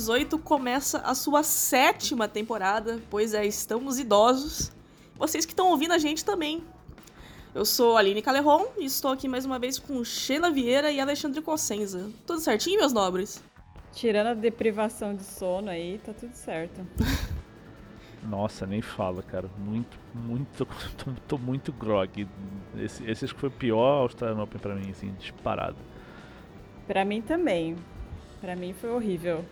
volta! Quadro 18 começa a sua sétima temporada, pois é, estamos idosos. Vocês que estão ouvindo a gente também. Eu sou a Aline Caleron e estou aqui mais uma vez com Sheila Vieira e Alexandre Cossenza. Tudo certinho, meus nobres? Tirando a deprivação de sono aí, tá tudo certo. Nossa, nem fala, cara. Muito, muito. Tô, tô muito grog. Esse, esse acho que foi o pior Australian Open pra mim, assim, disparado. Pra mim também. Pra mim foi horrível.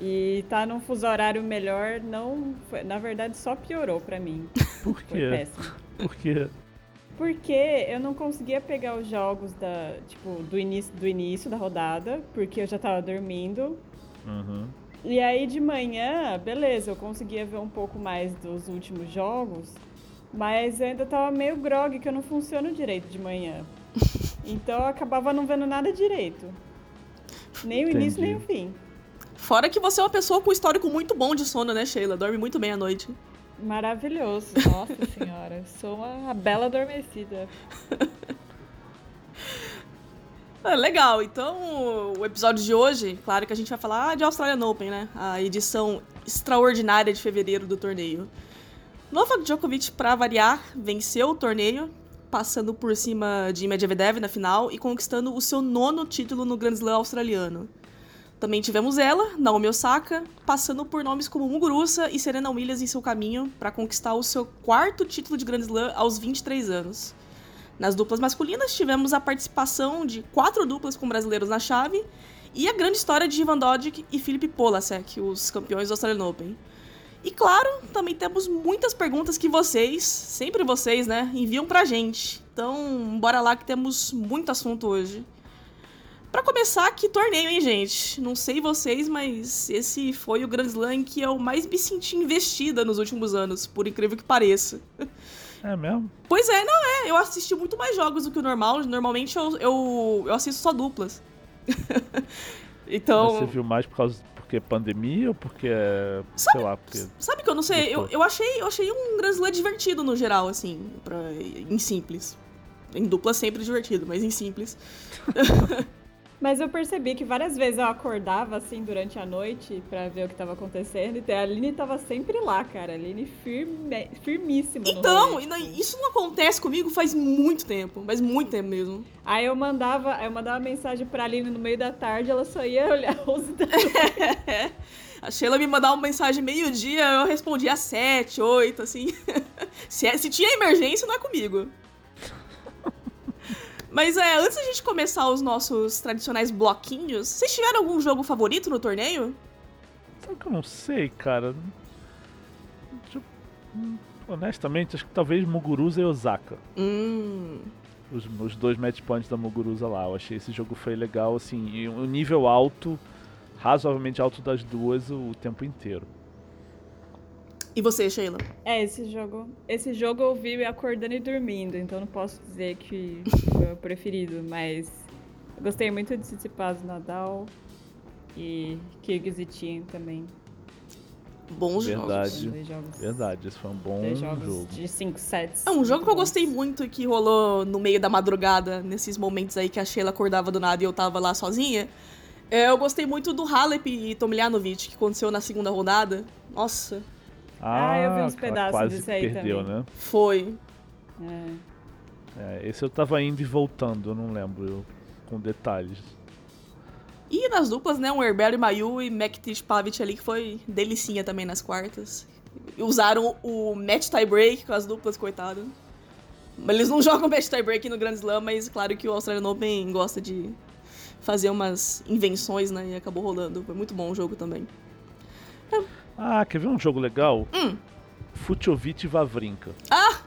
E tá num fuso horário melhor, não. Foi, na verdade, só piorou pra mim. Por quê? Foi péssimo. Por quê? Porque eu não conseguia pegar os jogos da, tipo, do início, do início da rodada, porque eu já tava dormindo. Uhum. E aí de manhã, beleza, eu conseguia ver um pouco mais dos últimos jogos, mas eu ainda tava meio grog, que eu não funciono direito de manhã. Então eu acabava não vendo nada direito. Nem o início, nem o fim. Fora que você é uma pessoa com histórico muito bom de sono, né, Sheila? Dorme muito bem à noite. Maravilhoso, nossa senhora. Sou uma bela adormecida. Ah, legal, então o episódio de hoje, claro que a gente vai falar de Australian Open, né? A edição extraordinária de fevereiro do torneio. Novak Djokovic, para variar, venceu o torneio, passando por cima de Medvedev na final e conquistando o seu nono título no Grand Slam australiano. Também tivemos ela, Naomi Osaka, passando por nomes como Muguruza e Serena Williams em seu caminho para conquistar o seu quarto título de Grand Slam aos 23 anos. Nas duplas masculinas, tivemos a participação de quatro duplas com brasileiros na chave e a grande história de Ivan Dodig e Felipe Polasek, os campeões do Australian Open. E claro, também temos muitas perguntas que vocês, sempre vocês, né, enviam pra gente. Então, bora lá que temos muito assunto hoje. Começar, que torneio, hein, gente? Não sei vocês, mas esse foi o Grand Slam que eu mais me senti investida nos últimos anos, por incrível que pareça. É mesmo? Pois é, não é. Eu assisti muito mais jogos do que o normal. Normalmente eu, eu, eu assisto só duplas. então. Você viu mais por causa porque pandemia ou porque sabe, sei lá, porque Sabe que eu não sei, eu, eu achei, eu achei um Grand Slam divertido no geral assim, pra, em simples. Em dupla sempre divertido, mas em simples. Mas eu percebi que várias vezes eu acordava assim durante a noite pra ver o que tava acontecendo e a Aline tava sempre lá, cara. A Aline firme, firmíssima. Então, rolê, isso não acontece comigo faz muito tempo, mas muito tempo mesmo. Aí eu mandava, eu mandava mensagem pra Aline no meio da tarde, ela só ia olhar os A Sheila me mandava uma mensagem meio-dia, eu respondia às sete, oito, assim. se, é, se tinha emergência, não é comigo. Mas é, antes da gente começar os nossos tradicionais bloquinhos, vocês tiveram algum jogo favorito no torneio? Sabe que eu não sei, cara? Eu, honestamente, acho que talvez Muguruza e Osaka. Hum. Os, os dois match points da Muguruza lá. Eu achei esse jogo foi legal, assim, e um nível alto, razoavelmente alto das duas o, o tempo inteiro. E você, Sheila? É, esse jogo. Esse jogo eu vi acordando e dormindo, então não posso dizer que foi o preferido, mas eu gostei muito de Tsitsipas Nadal e Kyrgyz e Tien também. Bons Verdade. jogos. jogos. Verdade, esse foi um bom jogos jogo. De 5 sets. É um jogo que eu gostei muito e que rolou no meio da madrugada, nesses momentos aí que a Sheila acordava do nada e eu tava lá sozinha. É, eu gostei muito do Halep e Tomiljanovic, que aconteceu na segunda rodada. Nossa, ah, ah, eu vi uns pedaços quase disso aí perdeu, também. né? Foi. É. É, esse eu tava indo e voltando, eu não lembro eu, com detalhes. E nas duplas, né? Um Herbert e Mayu e Mektish Pavic ali, que foi delicinha também nas quartas. Usaram o match tiebreak com as duplas, coitado. Eles não jogam match tiebreak no Grand Slam, mas claro que o Australian Open gosta de fazer umas invenções, né? E acabou rolando. Foi muito bom o jogo também. Ah, quer ver um jogo legal? Hum. E Vavrinka. Ah!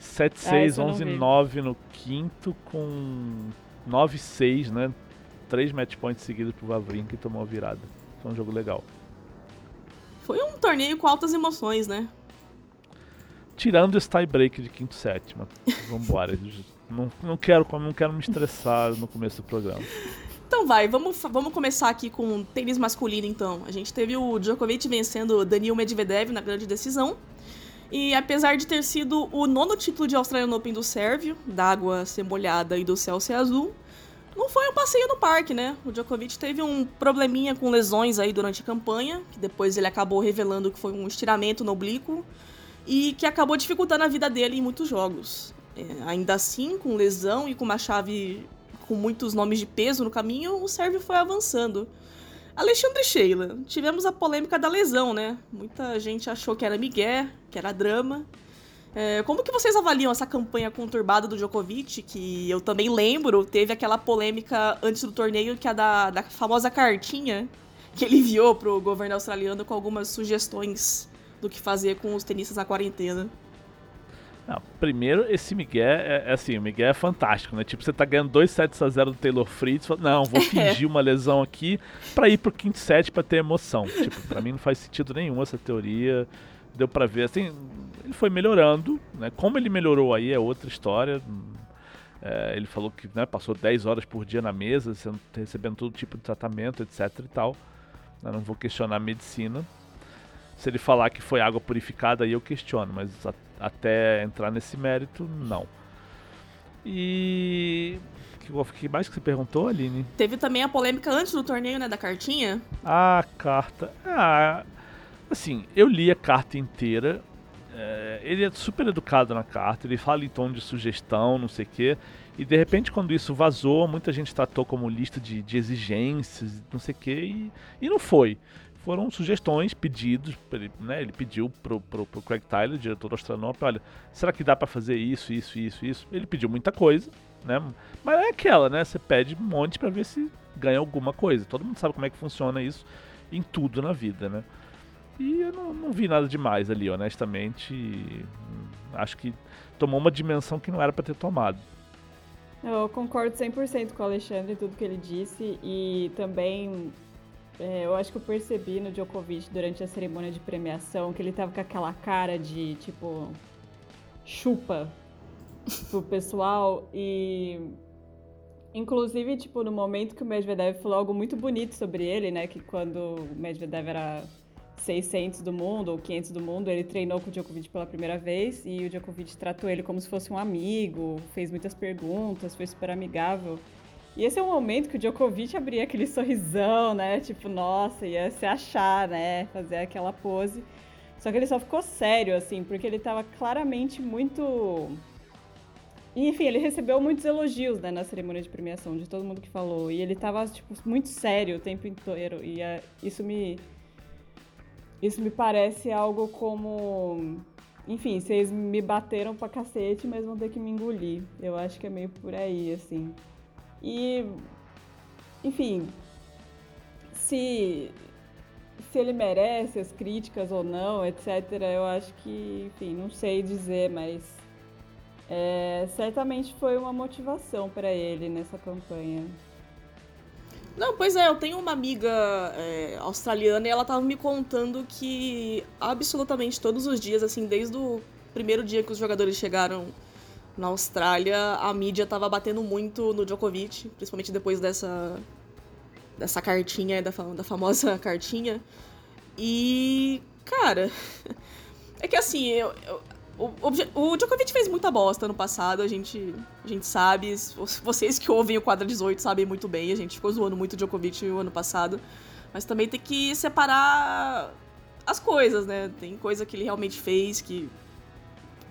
7-6, 11-9 no quinto, com 9-6, né? Três match points seguidos pro Vavrinka e tomou a virada. Foi um jogo legal. Foi um torneio com altas emoções, né? Tirando esse tie-break de quinto sétima. Vambora. não, não, quero, não quero me estressar no começo do programa. Então vai, vamos, vamos começar aqui com tênis masculino então. A gente teve o Djokovic vencendo Daniil Medvedev na grande decisão. E apesar de ter sido o nono título de Australian Open do Sérvio, da água ser molhada e do céu ser azul, não foi um passeio no parque, né? O Djokovic teve um probleminha com lesões aí durante a campanha, que depois ele acabou revelando que foi um estiramento no oblíquo e que acabou dificultando a vida dele em muitos jogos. É, ainda assim, com lesão e com uma chave com muitos nomes de peso no caminho, o Sérvio foi avançando. Alexandre Sheila, tivemos a polêmica da lesão, né? Muita gente achou que era migué, que era drama. É, como que vocês avaliam essa campanha conturbada do Djokovic, que eu também lembro, teve aquela polêmica antes do torneio, que é a da, da famosa cartinha que ele enviou pro governo australiano com algumas sugestões do que fazer com os tenistas na quarentena. Não, primeiro, esse Miguel é, é, assim, o Miguel é fantástico, né? Tipo, você tá ganhando 2 sets a 0 do Taylor Fritz, fala, não, vou fingir uma lesão aqui para ir pro quinto set para ter emoção. Tipo, para mim não faz sentido nenhum essa teoria. Deu para ver, assim, ele foi melhorando, né? Como ele melhorou aí é outra história. É, ele falou que né, passou 10 horas por dia na mesa, sendo, recebendo todo tipo de tratamento, etc e tal. Eu não vou questionar a medicina. Se ele falar que foi água purificada, aí eu questiono, mas a, até entrar nesse mérito, não. E. O que mais que você perguntou, Aline? Teve também a polêmica antes do torneio, né? Da cartinha. Ah, carta. Ah, assim, eu li a carta inteira. É, ele é super educado na carta, ele fala em tom de sugestão, não sei o quê. E de repente, quando isso vazou, muita gente tratou como lista de, de exigências, não sei o quê, e, e não foi foram sugestões, pedidos, né? Ele pediu pro, pro, pro Craig Tyler, diretor Astronauta, olha, será que dá para fazer isso, isso, isso, isso? Ele pediu muita coisa, né? Mas é aquela, né? Você pede um monte para ver se ganha alguma coisa. Todo mundo sabe como é que funciona isso em tudo na vida, né? E eu não, não vi nada demais ali, honestamente. Acho que tomou uma dimensão que não era para ter tomado. Eu concordo 100% com o Alexandre em tudo que ele disse e também é, eu acho que eu percebi no Djokovic durante a cerimônia de premiação que ele tava com aquela cara de tipo chupa pro pessoal e inclusive tipo no momento que o Medvedev falou algo muito bonito sobre ele, né, que quando o Medvedev era 600 do mundo ou 500 do mundo, ele treinou com o Djokovic pela primeira vez e o Djokovic tratou ele como se fosse um amigo, fez muitas perguntas, foi super amigável. E esse é o momento que o Djokovic abria aquele sorrisão, né? Tipo, nossa, ia se achar, né? Fazer aquela pose. Só que ele só ficou sério, assim, porque ele tava claramente muito. Enfim, ele recebeu muitos elogios, né, na cerimônia de premiação, de todo mundo que falou. E ele tava, tipo, muito sério o tempo inteiro. E uh, isso me. Isso me parece algo como. Enfim, vocês me bateram pra cacete, mas vão ter que me engolir. Eu acho que é meio por aí, assim. E, enfim, se, se ele merece as críticas ou não, etc., eu acho que, enfim, não sei dizer, mas é, certamente foi uma motivação para ele nessa campanha. Não, pois é, eu tenho uma amiga é, australiana e ela tava me contando que absolutamente todos os dias, assim, desde o primeiro dia que os jogadores chegaram na Austrália, a mídia tava batendo muito no Djokovic, principalmente depois dessa dessa cartinha, da, da famosa cartinha. E, cara, é que assim, eu, eu o, o, Djokovic fez muita bosta no passado, a gente, a gente sabe. Vocês que ouvem o quadro 18 sabem muito bem, a gente ficou zoando muito o Djokovic o ano passado. Mas também tem que separar as coisas, né? Tem coisa que ele realmente fez que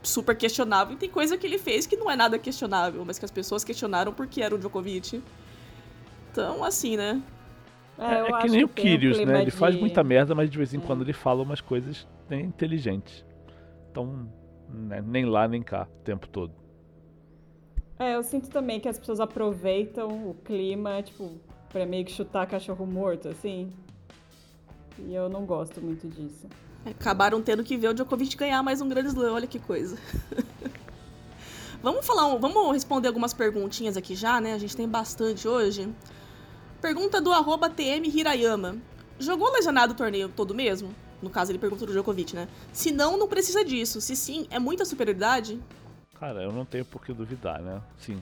super questionável. E tem coisa que ele fez que não é nada questionável, mas que as pessoas questionaram porque era o Djokovic. Então, assim, né? É, é que nem o Kyrgios, né? Ele de... faz muita merda, mas de vez em é. quando ele fala umas coisas bem inteligentes. Então, né, nem lá nem cá, o tempo todo. É, eu sinto também que as pessoas aproveitam o clima, tipo, pra meio que chutar cachorro morto, assim. E eu não gosto muito disso. Acabaram tendo que ver o Djokovic ganhar mais um grande slam, olha que coisa. vamos falar, vamos responder algumas perguntinhas aqui já, né? A gente tem bastante hoje. Pergunta do arroba TM Hirayama. Jogou lesionado o torneio todo mesmo? No caso, ele pergunta do Djokovic, né? Se não, não precisa disso. Se sim, é muita superioridade? Cara, eu não tenho por que duvidar, né? Sim,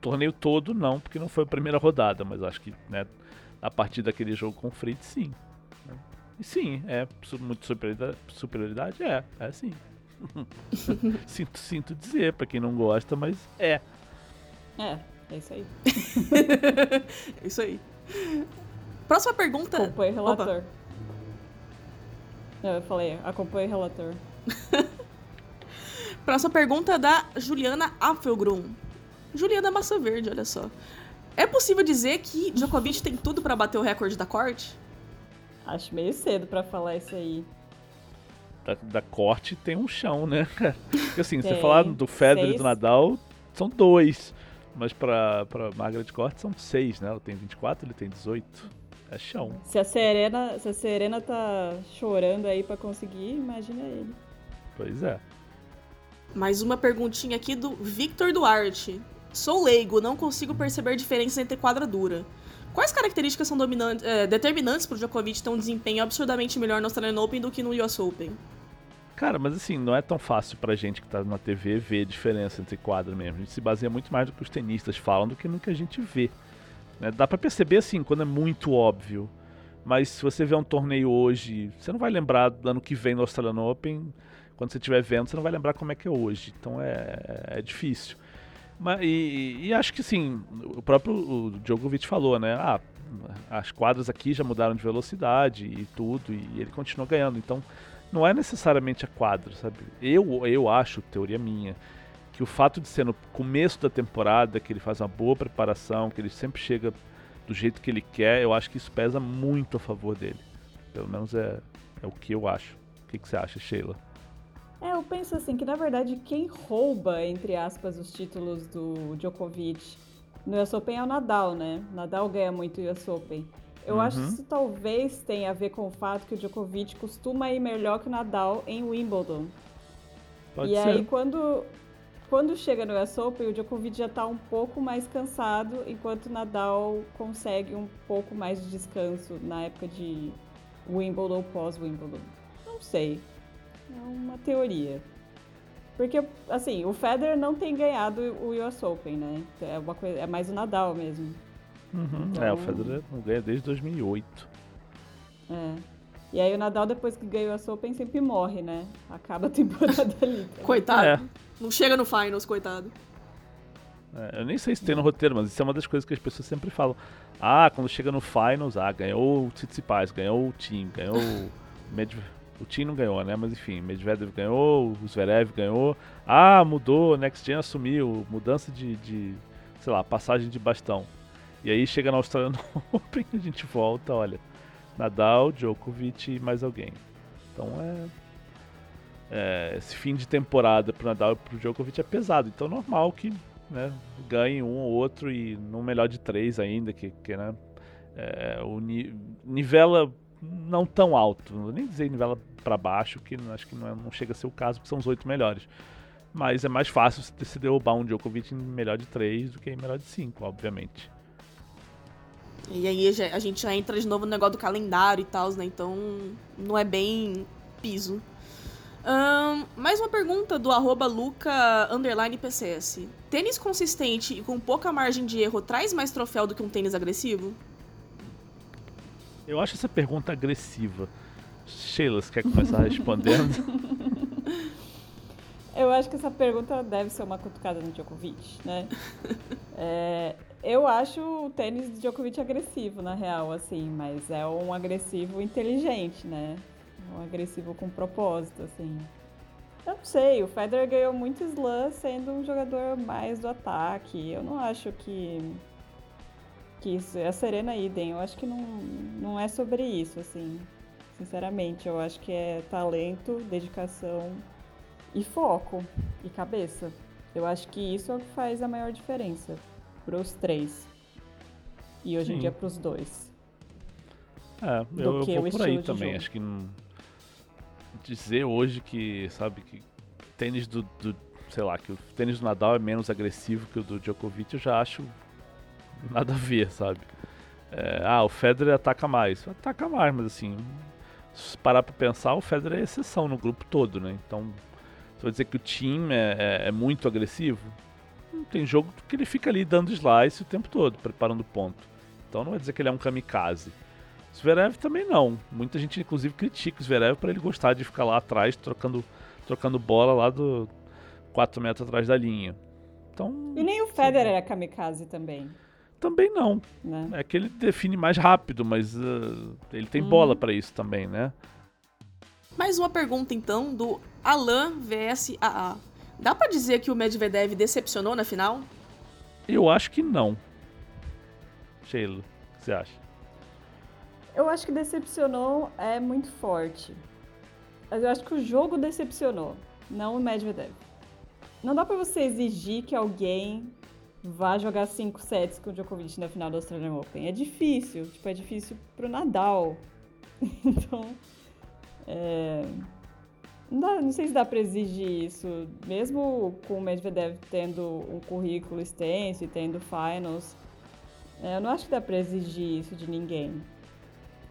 torneio todo não, porque não foi a primeira rodada, mas acho que, né, a partir daquele jogo com o Fritz, sim. Sim, é muito superioridade, superioridade? É, é sim. sinto, sinto dizer, pra quem não gosta, mas é. É, É isso aí. é isso aí. Próxima pergunta. Acompanhe o relator. Não, eu falei, acompanhe o relator. Próxima pergunta é da Juliana Apfelgrum. Juliana Massa Verde, olha só. É possível dizer que Djokovic tem tudo para bater o recorde da corte? Acho meio cedo para falar isso aí. Da, da, corte tem um chão, né? Porque assim, tem, você falar do Federer e do Nadal, são dois. Mas pra, pra Margaret Court são seis, né? Ela tem 24, ele tem 18. É chão. Se a Serena, se a Serena tá chorando aí para conseguir, imagina ele. Pois é. Mais uma perguntinha aqui do Victor Duarte. Sou leigo, não consigo perceber diferença entre quadradura. Quais características são é, determinantes para o Djokovic ter um desempenho absurdamente melhor no Australian Open do que no US Open? Cara, mas assim, não é tão fácil pra gente que tá na TV ver a diferença entre quadro mesmo. A gente se baseia muito mais no que os tenistas falam do que no que a gente vê. Né? Dá para perceber assim, quando é muito óbvio. Mas se você vê um torneio hoje, você não vai lembrar do ano que vem no Australian Open. Quando você estiver vendo, você não vai lembrar como é que é hoje. Então é, é difícil. E, e, acho que sim, o próprio o Djokovic falou, né? Ah, as quadras aqui já mudaram de velocidade e tudo, e ele continua ganhando. Então não é necessariamente a quadra, sabe? Eu, eu acho, teoria minha, que o fato de ser no começo da temporada, que ele faz uma boa preparação, que ele sempre chega do jeito que ele quer, eu acho que isso pesa muito a favor dele. Pelo menos é, é o que eu acho. O que, que você acha, Sheila? É, eu penso assim que na verdade quem rouba, entre aspas, os títulos do Djokovic no US Open é o Nadal, né? Nadal ganha muito o US Open. Eu uhum. acho que isso talvez tenha a ver com o fato que o Djokovic costuma ir melhor que o Nadal em Wimbledon. Pode e ser. aí quando quando chega no US Open, o Djokovic já está um pouco mais cansado, enquanto o Nadal consegue um pouco mais de descanso na época de Wimbledon pós-Wimbledon. Não sei. É uma teoria. Porque, assim, o Federer não tem ganhado o US Open, né? É, uma coisa, é mais o Nadal mesmo. Uhum. Então... É, o Federer não ganha desde 2008. É. E aí o Nadal, depois que ganhou a Open, sempre morre, né? Acaba a temporada ali. Tá? Coitado. É. Não chega no Finals, coitado. É, eu nem sei se tem no roteiro, mas isso é uma das coisas que as pessoas sempre falam. Ah, quando chega no Finals, ah, ganhou o Tsitsipas, ganhou o Team, ganhou o Medvedev. O Team não ganhou, né? Mas enfim, Medvedev ganhou, o Zverev ganhou. Ah, mudou, Next Gen assumiu, mudança de, de sei lá, passagem de bastão. E aí chega na Austrália Open e a gente volta, olha, Nadal, Djokovic e mais alguém. Então é, é esse fim de temporada pro Nadal e pro Djokovic é pesado. Então é normal que né, ganhe um ou outro e no melhor de três ainda, que, que né, é, o ni nivela não tão alto, não vou nem dizer nivela para baixo, que acho que não, é, não chega a ser o caso, porque são os oito melhores. Mas é mais fácil se derrubar um Djokovic em melhor de três do que em melhor de cinco, obviamente. E aí a gente já entra de novo no negócio do calendário e tal, né? Então não é bem piso. Um, mais uma pergunta do arroba Luca PCS. Tênis consistente e com pouca margem de erro traz mais troféu do que um tênis agressivo? Eu acho essa pergunta agressiva. Sheila, você quer começar respondendo? Eu acho que essa pergunta deve ser uma cutucada no Djokovic, né? É, eu acho o tênis de Djokovic agressivo, na real, assim, mas é um agressivo inteligente, né? Um agressivo com propósito, assim. Eu não sei, o Federer ganhou muito slam sendo um jogador mais do ataque. Eu não acho que. Que isso, a Serena Idem, eu acho que não, não é sobre isso, assim. Sinceramente, eu acho que é talento, dedicação e foco e cabeça. Eu acho que isso é o que faz a maior diferença pros três. E hoje Sim. em dia pros dois. É, eu, eu vou por aí também. Acho que dizer hoje que, sabe, que tênis do, do, sei lá, que o tênis do Nadal é menos agressivo que o do Djokovic, eu já acho nada a ver, sabe? É, ah, o Federer ataca mais. Ataca mais, mas assim, se parar pra pensar, o Federer é exceção no grupo todo, né? Então, você vai dizer que o time é, é, é muito agressivo? tem jogo que ele fica ali dando slice o tempo todo, preparando ponto. Então não vai dizer que ele é um kamikaze. Zverev também não. Muita gente inclusive critica o Zverev para ele gostar de ficar lá atrás trocando, trocando bola lá do 4 metros atrás da linha. Então, e nem o Federer é kamikaze também. Também não. Né? É que ele define mais rápido, mas uh, ele tem hum. bola para isso também, né? Mais uma pergunta então do Alan VSAA. Dá para dizer que o Medvedev decepcionou na final? Eu acho que não. Sheila, o que você acha? Eu acho que decepcionou é muito forte. Mas eu acho que o jogo decepcionou, não o Medvedev. Não dá para você exigir que alguém vá jogar 5 sets com o Djokovic na final do Australian Open. É difícil, tipo, é difícil pro Nadal. então, é... não, dá, não sei se dá para exigir isso, mesmo com o Medvedev tendo um currículo extenso e tendo finals. É, eu não acho que dá para exigir isso de ninguém.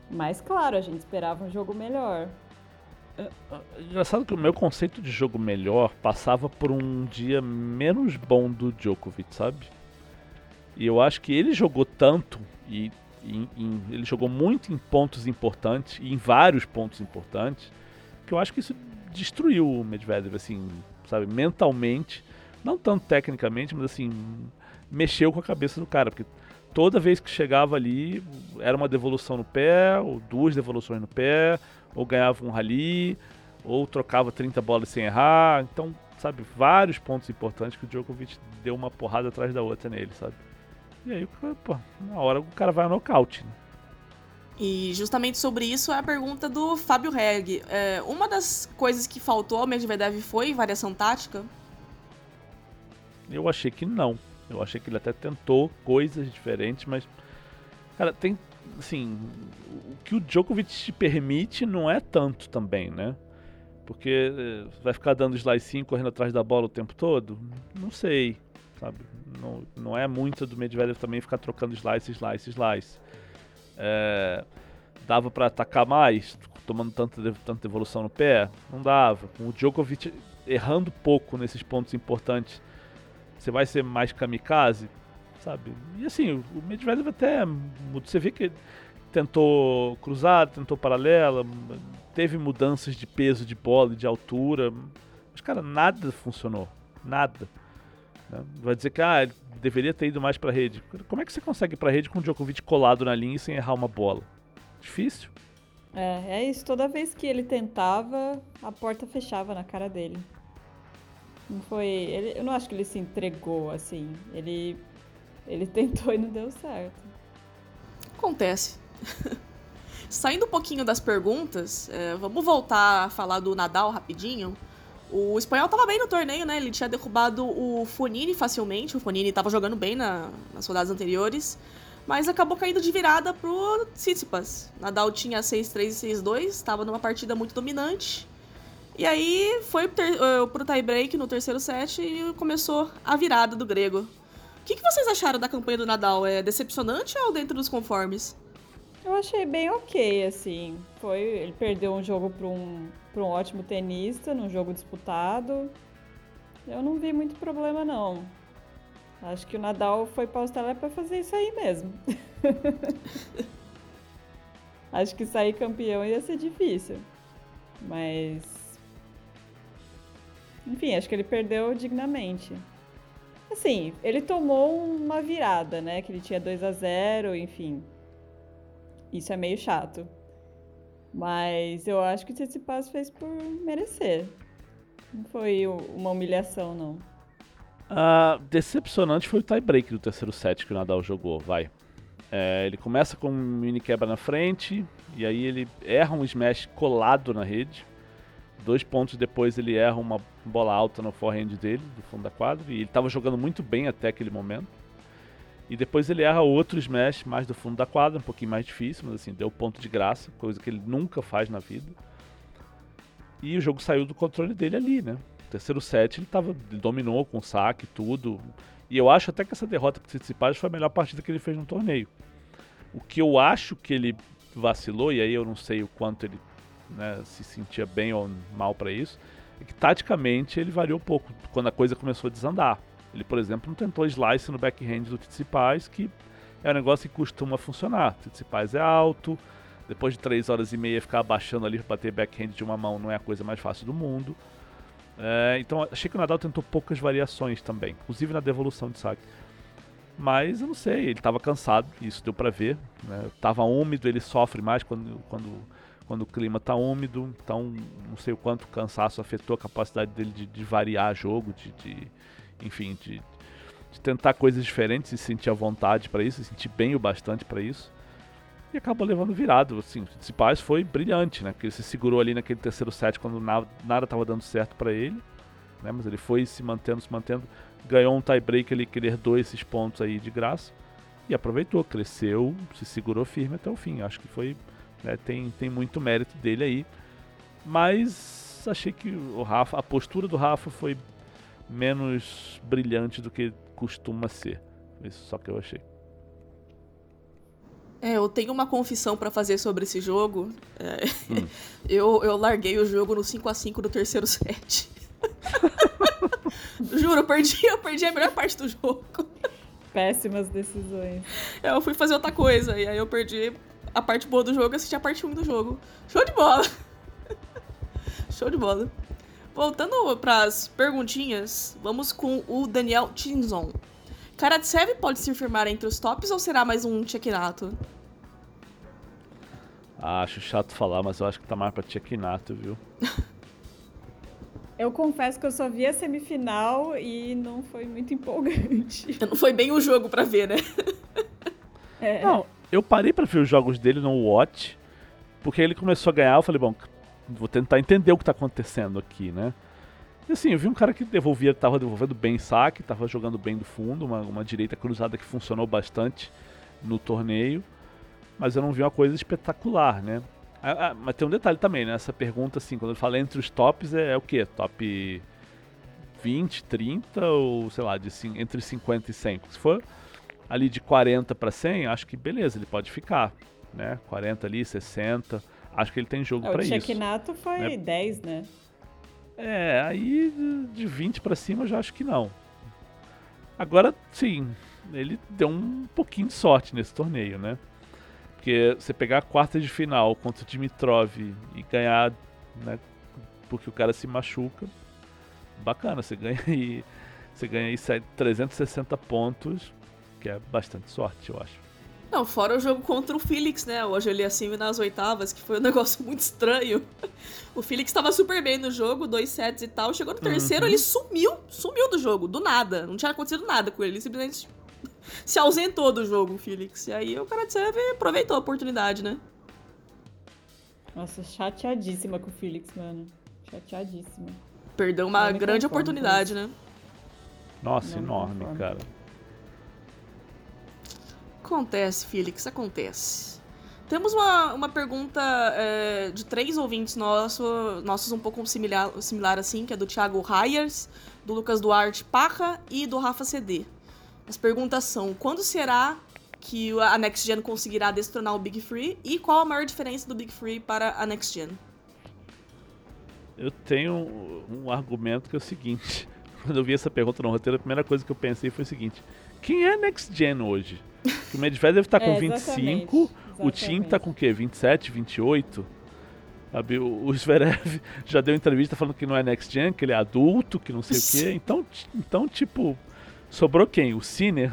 Mas claro, a gente esperava um jogo melhor. É, é, engraçado que o meu conceito de jogo melhor passava por um dia menos bom do Djokovic, sabe? E eu acho que ele jogou tanto e, e, e ele jogou muito em pontos importantes e em vários pontos importantes que eu acho que isso destruiu o Medvedev, assim, sabe, mentalmente, não tanto tecnicamente, mas assim, mexeu com a cabeça do cara, porque toda vez que chegava ali, era uma devolução no pé, ou duas devoluções no pé, ou ganhava um rally, ou trocava 30 bolas sem errar. Então, sabe, vários pontos importantes que o Djokovic deu uma porrada atrás da outra nele, sabe? E aí, pô, na hora o cara vai ao nocaute, né? E justamente sobre isso é a pergunta do Fábio Reg. É, uma das coisas que faltou ao Medvedev foi variação tática? Eu achei que não. Eu achei que ele até tentou coisas diferentes, mas. Cara, tem. Assim. O que o Djokovic te permite não é tanto também, né? Porque eh, vai ficar dando slice correndo atrás da bola o tempo todo? Não sei, sabe? Não, não é muito do Medvedev também ficar trocando slice, slice, slice. É, dava para atacar mais, tomando tanta, tanta evolução no pé? Não dava. Com o Djokovic errando pouco nesses pontos importantes você vai ser mais kamikaze, sabe? E assim, o Medvedev até. Você vê que tentou cruzar, tentou paralela, teve mudanças de peso de bola de altura. Mas, cara, nada funcionou. Nada. Né? Vai dizer que ah, deveria ter ido mais pra rede. Como é que você consegue pra rede com o Djokovic colado na linha e sem errar uma bola? Difícil. É, é isso. Toda vez que ele tentava, a porta fechava na cara dele. Não foi. Ele, eu não acho que ele se entregou assim. Ele. Ele tentou e não deu certo. Acontece. Saindo um pouquinho das perguntas, é, vamos voltar a falar do Nadal rapidinho. O espanhol tava bem no torneio, né? Ele tinha derrubado o Fonini facilmente. O Fonini tava jogando bem na, nas rodadas anteriores. Mas acabou caindo de virada pro Tsitsipas. Nadal tinha 6-3 e 6-2, estava numa partida muito dominante. E aí foi ter, uh, pro tie break no terceiro set e começou a virada do grego. O que, que vocês acharam da campanha do Nadal? É decepcionante ou dentro dos conformes? Eu achei bem ok, assim. Foi, ele perdeu um jogo para um, um ótimo tenista, num jogo disputado. Eu não vi muito problema, não. Acho que o Nadal foi para a Austrália para fazer isso aí mesmo. Acho que sair campeão ia ser difícil. Mas enfim, acho que ele perdeu dignamente. Assim, ele tomou uma virada, né? Que ele tinha 2 a 0 enfim. Isso é meio chato. Mas eu acho que o Tsitsipas fez por merecer. Não foi uma humilhação, não. Uh, decepcionante foi o tie-break do terceiro set que o Nadal jogou, vai. É, ele começa com um mini quebra na frente, e aí ele erra um smash colado na rede. Dois pontos depois ele erra uma bola alta no forehand dele, do fundo da quadra, e ele estava jogando muito bem até aquele momento. E depois ele erra outro smash mais do fundo da quadra, um pouquinho mais difícil, mas assim, deu ponto de graça, coisa que ele nunca faz na vida. E o jogo saiu do controle dele ali, né? Terceiro set ele, tava, ele dominou com saque e tudo. E eu acho até que essa derrota para Tsitsipas foi a melhor partida que ele fez no torneio. O que eu acho que ele vacilou, e aí eu não sei o quanto ele né, se sentia bem ou mal para isso, é que taticamente ele variou pouco quando a coisa começou a desandar. Ele, por exemplo, não tentou slice no backhand do Tsitsipas, que é um negócio que costuma funcionar. Tsitsipas é alto, depois de 3 horas e meia ficar abaixando ali para bater backhand de uma mão não é a coisa mais fácil do mundo. É, então achei que o Nadal tentou poucas variações também, inclusive na devolução de saque. Mas eu não sei, ele estava cansado, isso deu para ver. Né? Tava úmido, ele sofre mais quando, quando, quando o clima está úmido. Então não sei o quanto o cansaço afetou a capacidade dele de, de variar jogo, de, de enfim, de, de, tentar coisas diferentes e sentir a vontade para isso, sentir bem o bastante para isso. E acabou levando virado. Assim, o Tsitsipas foi brilhante, né? Porque ele se segurou ali naquele terceiro set quando nada estava dando certo para ele. Né? Mas ele foi se mantendo, se mantendo ganhou um tiebreak ali que ele herdou esses pontos aí de graça e aproveitou, cresceu, se segurou firme até o fim. Acho que foi. Né, tem, tem muito mérito dele aí. Mas achei que o Rafa, a postura do Rafa foi menos brilhante do que costuma ser. Isso só que eu achei. É, eu tenho uma confissão para fazer sobre esse jogo. É, hum. eu, eu larguei o jogo no 5 a 5 do terceiro set. Juro, eu perdi, eu perdi a melhor parte do jogo. Péssimas decisões. Eu fui fazer outra coisa, e aí eu perdi a parte boa do jogo e assisti a parte ruim do jogo. Show de bola! Show de bola. Voltando pras perguntinhas, vamos com o Daniel Tinzon. Karatsev pode se firmar entre os tops ou será mais um Chequinato? Ah, acho chato falar, mas eu acho que tá mais pra Chequinato, viu? Eu confesso que eu só vi a semifinal e não foi muito empolgante. Não foi bem o jogo para ver, né? É. Não, eu parei para ver os jogos dele no Watch, porque ele começou a ganhar, eu falei, bom, vou tentar entender o que tá acontecendo aqui, né? E assim, eu vi um cara que devolvia, tava devolvendo bem saque, tava jogando bem do fundo, uma, uma direita cruzada que funcionou bastante no torneio, mas eu não vi uma coisa espetacular, né? Ah, ah, mas tem um detalhe também, né? Essa pergunta, assim, quando ele fala entre os tops, é, é o quê? Top 20, 30 ou, sei lá, de, entre 50 e 100? Se for ali de 40 para 100, acho que beleza, ele pode ficar, né? 40 ali, 60, acho que ele tem jogo é, para isso. O Chequinato foi né? 10, né? É, aí de 20 para cima eu já acho que não. Agora, sim, ele deu um pouquinho de sorte nesse torneio, né? Porque você pegar a quarta de final contra o Dimitrov e ganhar, né? Porque o cara se machuca, bacana, você ganha aí. Você ganha aí 360 pontos, que é bastante sorte, eu acho. Não, fora o jogo contra o Felix, né? Hoje ele assim nas oitavas, que foi um negócio muito estranho. O Felix estava super bem no jogo, dois sets e tal. Chegou no terceiro, uhum. ele sumiu, sumiu do jogo, do nada. Não tinha acontecido nada com ele. Ele simplesmente se ausentou do jogo, o Felix. E aí o cara de Seve aproveitou a oportunidade, né? Nossa, chateadíssima com o Felix, mano. Chateadíssima. Perdeu uma grande oportunidade, né? Nossa, Não enorme, cara. Acontece, Felix, acontece. Temos uma, uma pergunta é, de três ouvintes nosso, nossos um pouco similar, similar assim, que é do Thiago Hayers, do Lucas Duarte Parra e do Rafa CD. As perguntas são: quando será que a Next Gen conseguirá destronar o Big Free e qual a maior diferença do Big Free para a Next Gen? Eu tenho um argumento que é o seguinte: quando eu vi essa pergunta no roteiro, a primeira coisa que eu pensei foi o seguinte: quem é Next Gen hoje? O Medvedev tá com é, 25, exatamente. o Tim tá com o quê? 27, 28? Sabe, o Zverev já deu entrevista falando que não é Next Gen, que ele é adulto, que não sei o quê. Então, então tipo, Sobrou quem? O Sinner?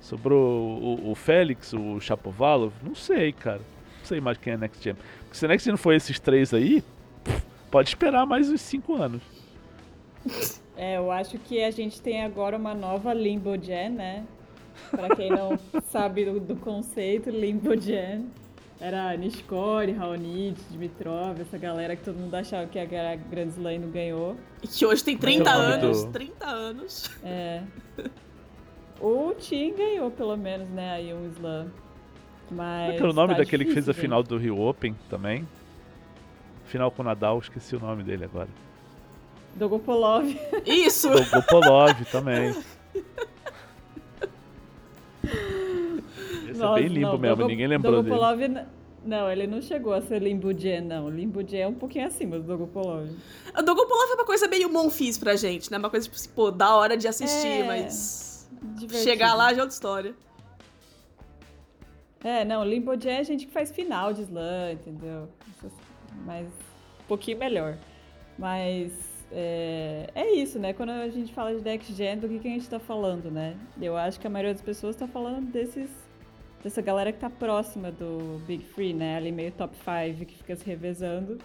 Sobrou o, o Félix, o Chapovalov? Não sei, cara. Não sei mais quem é Next Gen. Porque se Next Gen foi esses três aí, pode esperar mais uns cinco anos. É, eu acho que a gente tem agora uma nova Limbo Gen, né? Pra quem não sabe do, do, conceito, Limbo Gen era Nishkori, Raonic, Dimitrov, essa galera que todo mundo achava que a Grand Slam não ganhou. E que hoje tem 30 anos, 30 anos. É. O Tim ganhou, pelo menos, né, aí um slam. Mas. Qual é o nome tá daquele que fez a final do Rio Open também? Final com o Nadal, esqueci o nome dele agora. Dogopolov. Isso! Dogopolov também. Esse Nossa, é bem limbo não, mesmo, Dogo, ninguém lembrou Dogopolov, dele. Não, ele não chegou a ser Limbujen, não. Limbujen é um pouquinho acima do Dogopolov. O Dogopolov é uma coisa meio Monfis pra gente, né? Uma coisa, tipo, assim, pô, da hora de assistir, é... mas... Divertido. Chegar lá já é outra história. É, não, Limbujen é gente que faz final de slam, entendeu? Mas um pouquinho melhor. Mas é, é isso, né? Quando a gente fala de Next Gen, do que, que a gente tá falando, né? Eu acho que a maioria das pessoas tá falando desses dessa galera que tá próxima do Big Free, né? Ali meio top 5 que fica se revezando.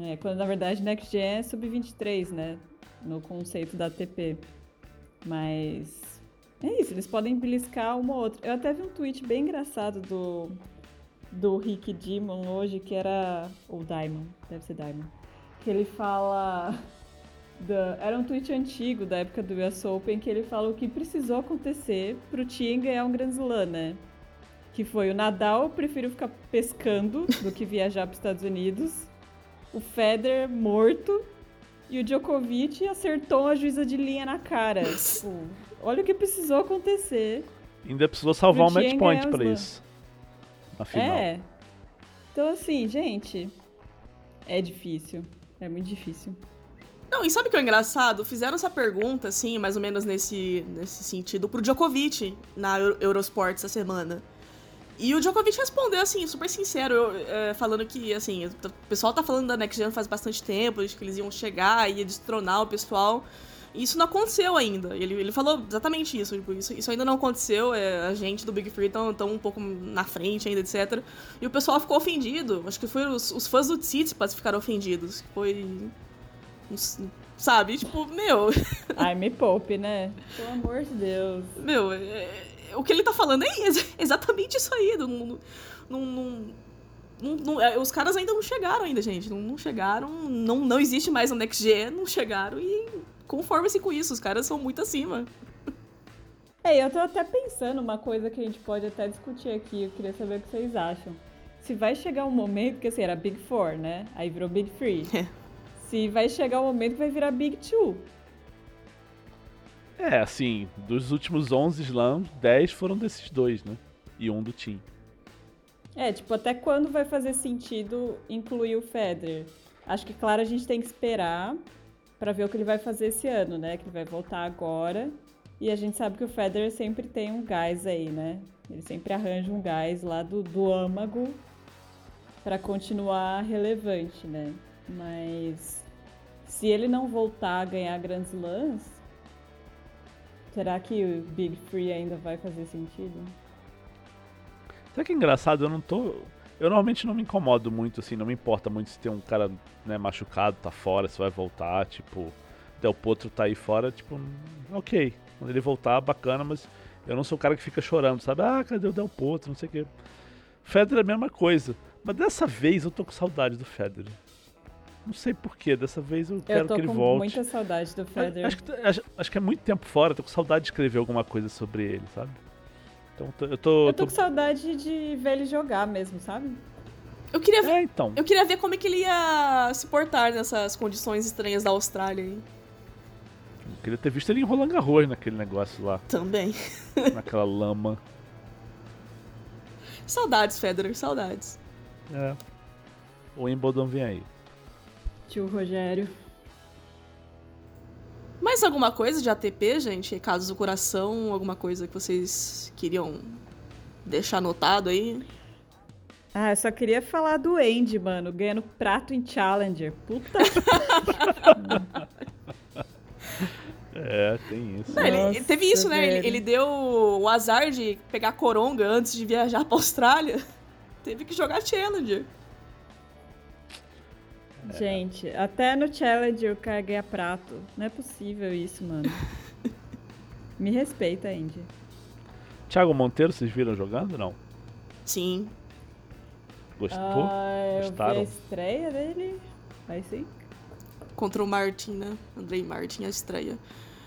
É, quando na verdade Next Gen é sub-23, né? No conceito da ATP. Mas é isso, eles podem beliscar uma ou outra. Eu até vi um tweet bem engraçado do, do Rick Dimon hoje, que era. Ou Diamond, deve ser Diamond. Que ele fala. Da, era um tweet antigo da época do US Open que ele fala o que precisou acontecer pro Tien ganhar um Grand Slam, né? Que foi o Nadal preferiu ficar pescando do que viajar para os Estados Unidos, o Federer morto e o Djokovic acertou a juíza de linha na cara. tipo, olha o que precisou acontecer. Ainda precisou salvar um match point pra isso. Na final. É. Então, assim, gente, é difícil. É muito difícil. Não, e sabe o que é engraçado? Fizeram essa pergunta, assim, mais ou menos nesse, nesse sentido, pro Djokovic na Eurosport essa semana. E o Djokovic respondeu, assim, super sincero, é, falando que, assim, o pessoal tá falando da Next Gen faz bastante tempo, que eles iam chegar, ia destronar o pessoal. E isso não aconteceu ainda. Ele, ele falou exatamente isso, tipo, isso. Isso ainda não aconteceu, é, a gente do Big Free estão um pouco na frente ainda, etc. E o pessoal ficou ofendido. Acho que foi os, os fãs do Tsitsipas ficaram ofendidos. Foi Sabe? Tipo, meu. Ai, me poupe, né? Pelo amor de Deus. Meu, é, é, o que ele tá falando é exatamente isso aí. Não, não, não, não, não é, os caras ainda não chegaram ainda, gente. Não, não chegaram. Não, não existe mais um Next Gen, não chegaram e conforme-se com isso. Os caras são muito acima. É, eu tô até pensando uma coisa que a gente pode até discutir aqui. Eu queria saber o que vocês acham. Se vai chegar um momento, que assim, era Big Four, né? Aí virou Big Three. É se vai chegar o um momento que vai virar Big Two. É, assim, dos últimos 11 slams, 10 foram desses dois, né? E um do Team. É, tipo, até quando vai fazer sentido incluir o Federer? Acho que, claro, a gente tem que esperar para ver o que ele vai fazer esse ano, né? Que ele vai voltar agora. E a gente sabe que o Federer sempre tem um gás aí, né? Ele sempre arranja um gás lá do, do âmago para continuar relevante, né? Mas se ele não voltar a ganhar grandes lãs, será que o Big Free ainda vai fazer sentido? Sabe que é engraçado? Eu não tô. Eu normalmente não me incomodo muito, assim, não me importa muito se tem um cara né, machucado, tá fora, se vai voltar, tipo, Del Potro tá aí fora, tipo, ok. Quando ele voltar, bacana, mas eu não sou o cara que fica chorando, sabe? Ah, cadê o Del Potro, não sei o quê. Federer é a mesma coisa. Mas dessa vez eu tô com saudade do Federer. Não sei porquê, dessa vez eu quero eu que ele volte. Eu tô com muita saudade do Federer. Acho que, acho, acho, que é muito tempo fora, tô com saudade de escrever alguma coisa sobre ele, sabe? Então eu tô. Eu tô, tô... com saudade de ver ele jogar mesmo, sabe? Eu queria ver. É, então. Eu queria ver como é que ele ia se portar nessas condições estranhas da Austrália aí. Eu queria ter visto ele enrolando arroz naquele negócio lá. Também. Naquela lama. Saudades, Federer, saudades. É. O Wimbledon vem aí. Tio Rogério. Mais alguma coisa de ATP, gente? Casos do coração, alguma coisa que vocês queriam deixar anotado aí? Ah, eu só queria falar do Andy, mano, ganhando prato em Challenger. Puta. é, tem isso. Não, ele, teve isso, né? Ele, ele, deu o azar de pegar coronga antes de viajar pra Austrália. Teve que jogar Challenger. Gente, até no challenge eu carreguei a prato. Não é possível isso, mano. Me respeita, Andy. Thiago Monteiro, vocês viram jogando não? Sim. Gostou? Ah, Gostaram? Eu vi a estreia dele. Vai sim. Contra o Martin, né? Andrei Martin, a estreia.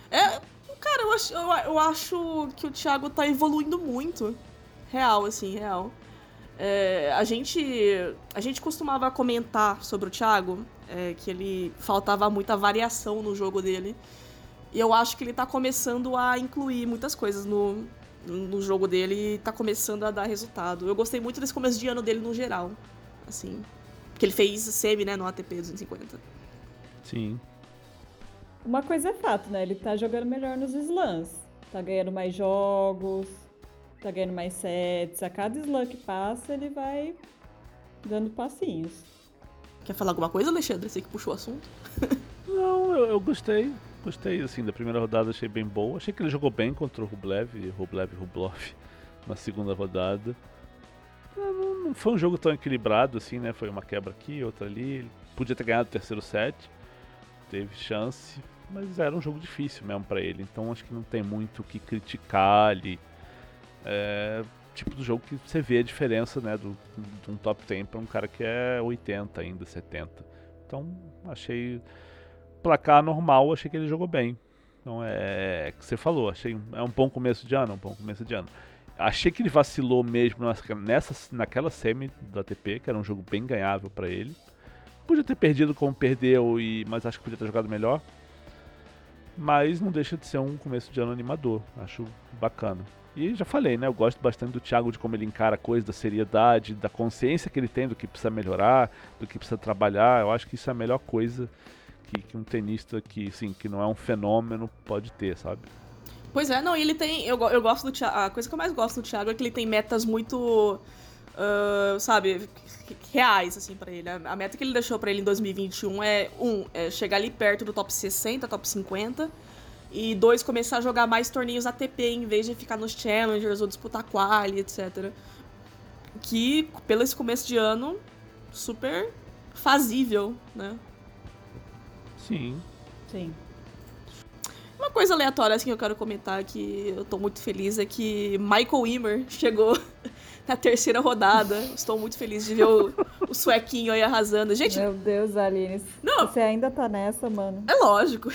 É, cara, eu acho, eu, eu acho que o Thiago tá evoluindo muito. Real, assim, real. É, a, gente, a gente costumava comentar sobre o Thiago é, que ele faltava muita variação no jogo dele. E eu acho que ele tá começando a incluir muitas coisas no, no jogo dele e tá começando a dar resultado. Eu gostei muito desse começo de ano dele no geral. Assim. Porque ele fez semi, né, no ATP 250. Sim. Uma coisa é fato, né? Ele tá jogando melhor nos slams. Tá ganhando mais jogos, tá ganhando mais sets. A cada slam que passa, ele vai dando passinhos. Quer falar alguma coisa, Alexandre? Você que puxou o assunto. Não, eu, eu gostei. Gostei, assim, da primeira rodada, achei bem boa. Achei que ele jogou bem contra o Rublev, Rublev Rublov, na segunda rodada. Não, não, foi um jogo tão equilibrado, assim, né? Foi uma quebra aqui, outra ali. Ele podia ter ganhado o terceiro set, teve chance, mas era um jogo difícil mesmo para ele. Então acho que não tem muito o que criticar ali. É tipo do jogo que você vê a diferença, né, do, de um top 10 para um cara que é 80 ainda, 70. Então achei placar normal, achei que ele jogou bem. Então é, é que você falou, achei é um bom começo de ano, um bom começo de ano. Achei que ele vacilou mesmo nessa, naquela semi do ATP, que era um jogo bem ganhável para ele. Podia ter perdido como perdeu, e, mas acho que podia ter jogado melhor. Mas não deixa de ser um começo de ano animador. Acho bacana. E já falei, né? Eu gosto bastante do Thiago de como ele encara a coisa, da seriedade, da consciência que ele tem do que precisa melhorar, do que precisa trabalhar. Eu acho que isso é a melhor coisa que, que um tenista que, assim, que não é um fenômeno pode ter, sabe? Pois é, não, ele tem. Eu, eu gosto do Thiago. A coisa que eu mais gosto do Thiago é que ele tem metas muito. Uh, sabe, reais, assim, para ele. A, meta que ele deixou para ele em 2021 é, um, é chegar ali perto do top 60, top 50. E dois, começar a jogar mais torneios ATP em vez de ficar nos Challengers ou disputar quali, etc. Que, pelo esse começo de ano, super fazível, né? Sim. Sim. Uma coisa aleatória assim que eu quero comentar que eu tô muito feliz é que Michael Wimmer chegou na terceira rodada. Estou muito feliz de ver o, o suequinho aí arrasando. Gente, meu Deus, Aline. Não, você ainda tá nessa, mano. É lógico.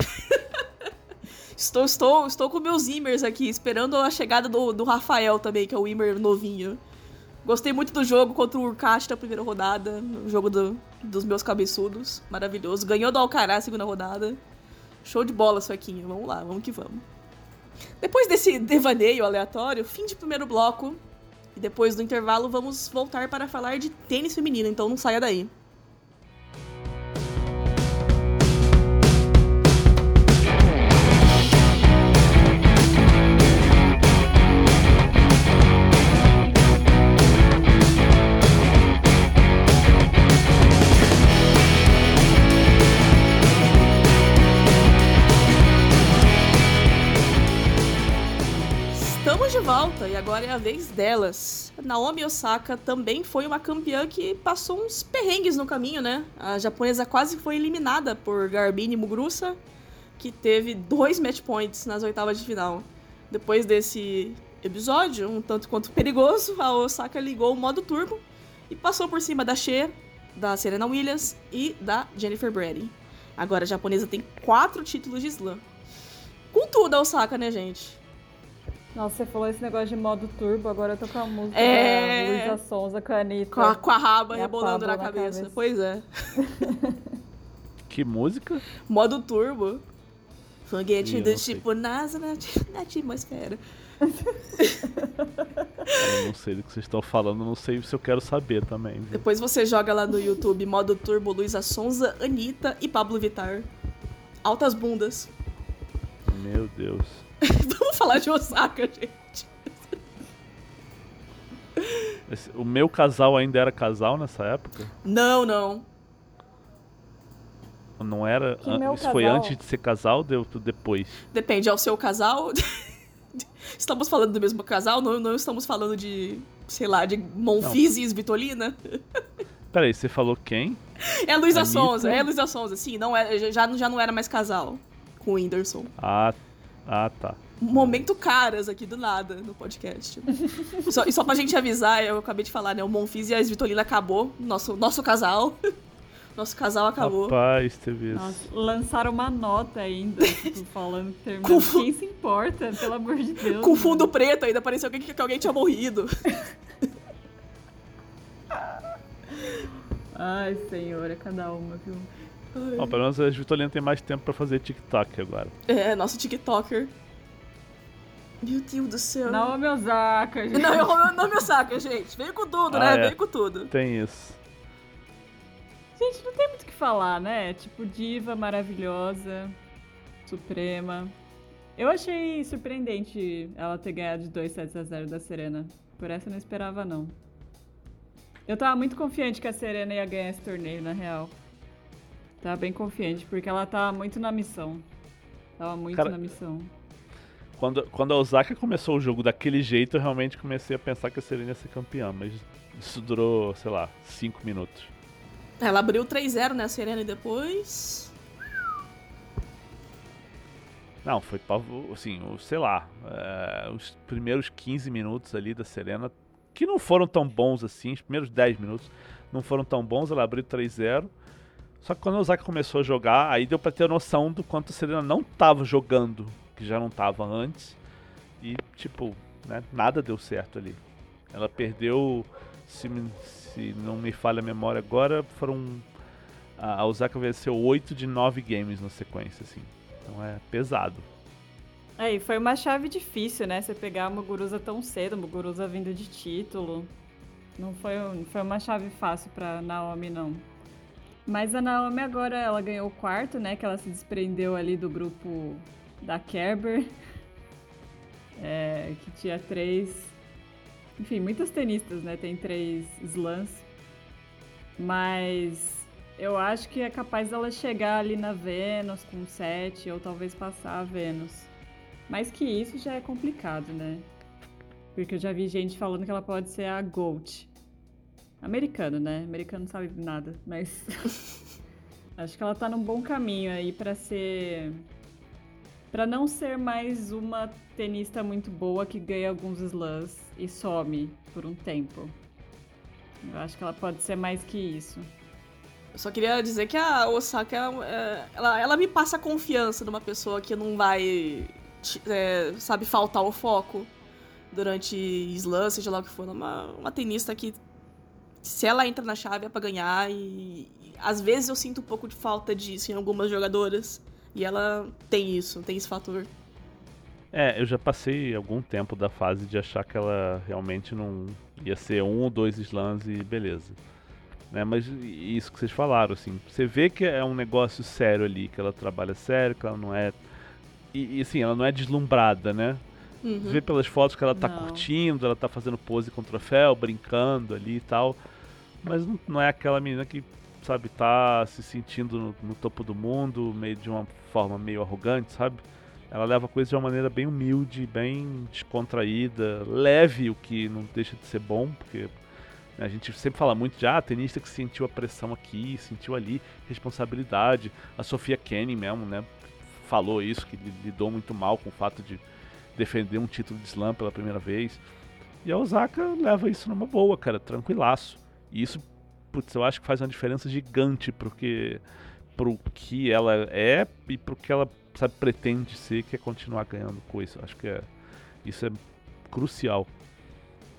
Estou, estou, estou com meus Immers aqui, esperando a chegada do, do Rafael também, que é o Immer novinho. Gostei muito do jogo contra o Urkash na primeira rodada, o jogo do, dos meus cabeçudos. Maravilhoso. Ganhou do Alcaraz na segunda rodada. Show de bola, Suequinho. Vamos lá, vamos que vamos. Depois desse devaneio aleatório, fim de primeiro bloco. E depois do intervalo, vamos voltar para falar de tênis feminino, então não saia daí. Agora é a vez delas. Naomi Osaka também foi uma campeã que passou uns perrengues no caminho, né? A japonesa quase foi eliminada por Garbine Muguruza, que teve dois match points nas oitavas de final. Depois desse episódio, um tanto quanto perigoso, a Osaka ligou o modo turbo e passou por cima da Shea, da Serena Williams e da Jennifer Brady. Agora a japonesa tem quatro títulos de slam. Com tudo a Osaka, né, gente? Nossa, você falou esse negócio de modo turbo, agora eu tô com a música é... da Luísa Sonza com a Anitta. Com a, com a raba rebolando na, na cabeça. cabeça. Pois é. que música? Modo turbo. Foguete do tipo NASA na, na atmosfera. eu não sei do que vocês estão falando, não sei se eu quero saber também. Viu? Depois você joga lá no YouTube modo turbo Luísa Sonza, Anitta e Pablo Vittar. Altas bundas. Meu Deus. Vamos falar de Osaka, gente. Esse, o meu casal ainda era casal nessa época? Não, não. Não era? Isso foi antes de ser casal ou deu depois? Depende, é o seu casal. estamos falando do mesmo casal? Não, não estamos falando de, sei lá, de Monfils e Svitolina? Peraí, você falou quem? É a Luísa Sonza, é a Luísa Sonza, sim, não é, já, já não era mais casal com o Whindersson. Ah, ah, tá. Momento caras aqui do nada no podcast. só, e só pra gente avisar, eu acabei de falar, né? O Monfis e a Svitolina acabou. Nosso, nosso casal. Nosso casal acabou. Rapaz, teve isso. Nossa, lançaram uma nota ainda, tipo, falando que. Com... Quem se importa, pelo amor de Deus. Com fundo preto ainda, parecia que, que alguém tinha morrido. Ai, senhora, cada uma, viu? Bom, pelo menos a Vitolina tem mais tempo pra fazer TikTok agora. É, nosso TikToker. Meu Deus do céu. Naomi Osaka, gente. Não, eu Naomi Osaka, gente. Veio com tudo, ah, né? É. Veio com tudo. Tem isso. Gente, não tem muito o que falar, né? Tipo, diva maravilhosa, suprema. Eu achei surpreendente ela ter ganhado de 2 sets a 0 da Serena. Por essa eu não esperava, não. Eu tava muito confiante que a Serena ia ganhar esse torneio, na real. Tava bem confiante, porque ela tava muito na missão. Tava muito Cara, na missão. Quando, quando a Osaka começou o jogo daquele jeito, eu realmente comecei a pensar que a Serena ia ser campeã, mas isso durou, sei lá, 5 minutos. Ela abriu 3-0, né, a Serena, e depois. Não, foi assim, sei lá, é, os primeiros 15 minutos ali da Serena, que não foram tão bons assim, os primeiros 10 minutos não foram tão bons, ela abriu 3-0. Só que quando a Osaka começou a jogar, aí deu pra ter noção do quanto a Serena não tava jogando, que já não tava antes. E, tipo, né, nada deu certo ali. Ela perdeu, se, se não me falha a memória agora, foram. A Osaka venceu 8 de 9 games na sequência, assim. Então é pesado. É, foi uma chave difícil, né? Você pegar a Muguruza tão cedo, a Muguruza vindo de título. Não foi, não foi uma chave fácil pra Naomi, não. Mas a Naomi agora, ela ganhou o quarto, né? Que ela se desprendeu ali do grupo da Kerber. É, que tinha três... Enfim, muitas tenistas, né? Tem três slams. Mas eu acho que é capaz dela chegar ali na Vênus com sete, ou talvez passar a Vênus. Mais que isso já é complicado, né? Porque eu já vi gente falando que ela pode ser a Gold. Americano, né? Americano não sabe nada, mas acho que ela tá num bom caminho aí para ser para não ser mais uma tenista muito boa que ganha alguns slams e some por um tempo. Eu acho que ela pode ser mais que isso. Eu só queria dizer que a Osaka, ela, ela, ela me passa confiança numa pessoa que não vai, é, sabe, faltar o foco durante slam, seja lá o que for. Uma, uma tenista que se ela entra na chave é pra ganhar e, e, às vezes eu sinto um pouco de falta disso em algumas jogadoras e ela tem isso, tem esse fator. É, eu já passei algum tempo da fase de achar que ela realmente não ia ser um ou dois slams e beleza. Né, mas isso que vocês falaram, assim, você vê que é um negócio sério ali, que ela trabalha sério, que ela não é. E, e assim, ela não é deslumbrada, né? Uhum. Vê pelas fotos que ela tá não. curtindo, ela tá fazendo pose com o troféu, brincando ali e tal. Mas não, não é aquela menina que, sabe, tá se sentindo no, no, topo do mundo, meio de uma forma meio arrogante, sabe? Ela leva a coisa de uma maneira bem humilde, bem descontraída, leve, o que não deixa de ser bom, porque né, a gente sempre fala muito de ah, tenista que sentiu a pressão aqui, sentiu ali, responsabilidade. A Sofia Kenny mesmo, né? Falou isso, que lidou muito mal com o fato de defender um título de slam pela primeira vez. E a Osaka leva isso numa boa, cara, tranquilaço. E isso, putz, eu acho que faz uma diferença gigante porque pro que ela é e pro que ela sabe, pretende ser, que é continuar ganhando coisa. Acho que é, isso é crucial.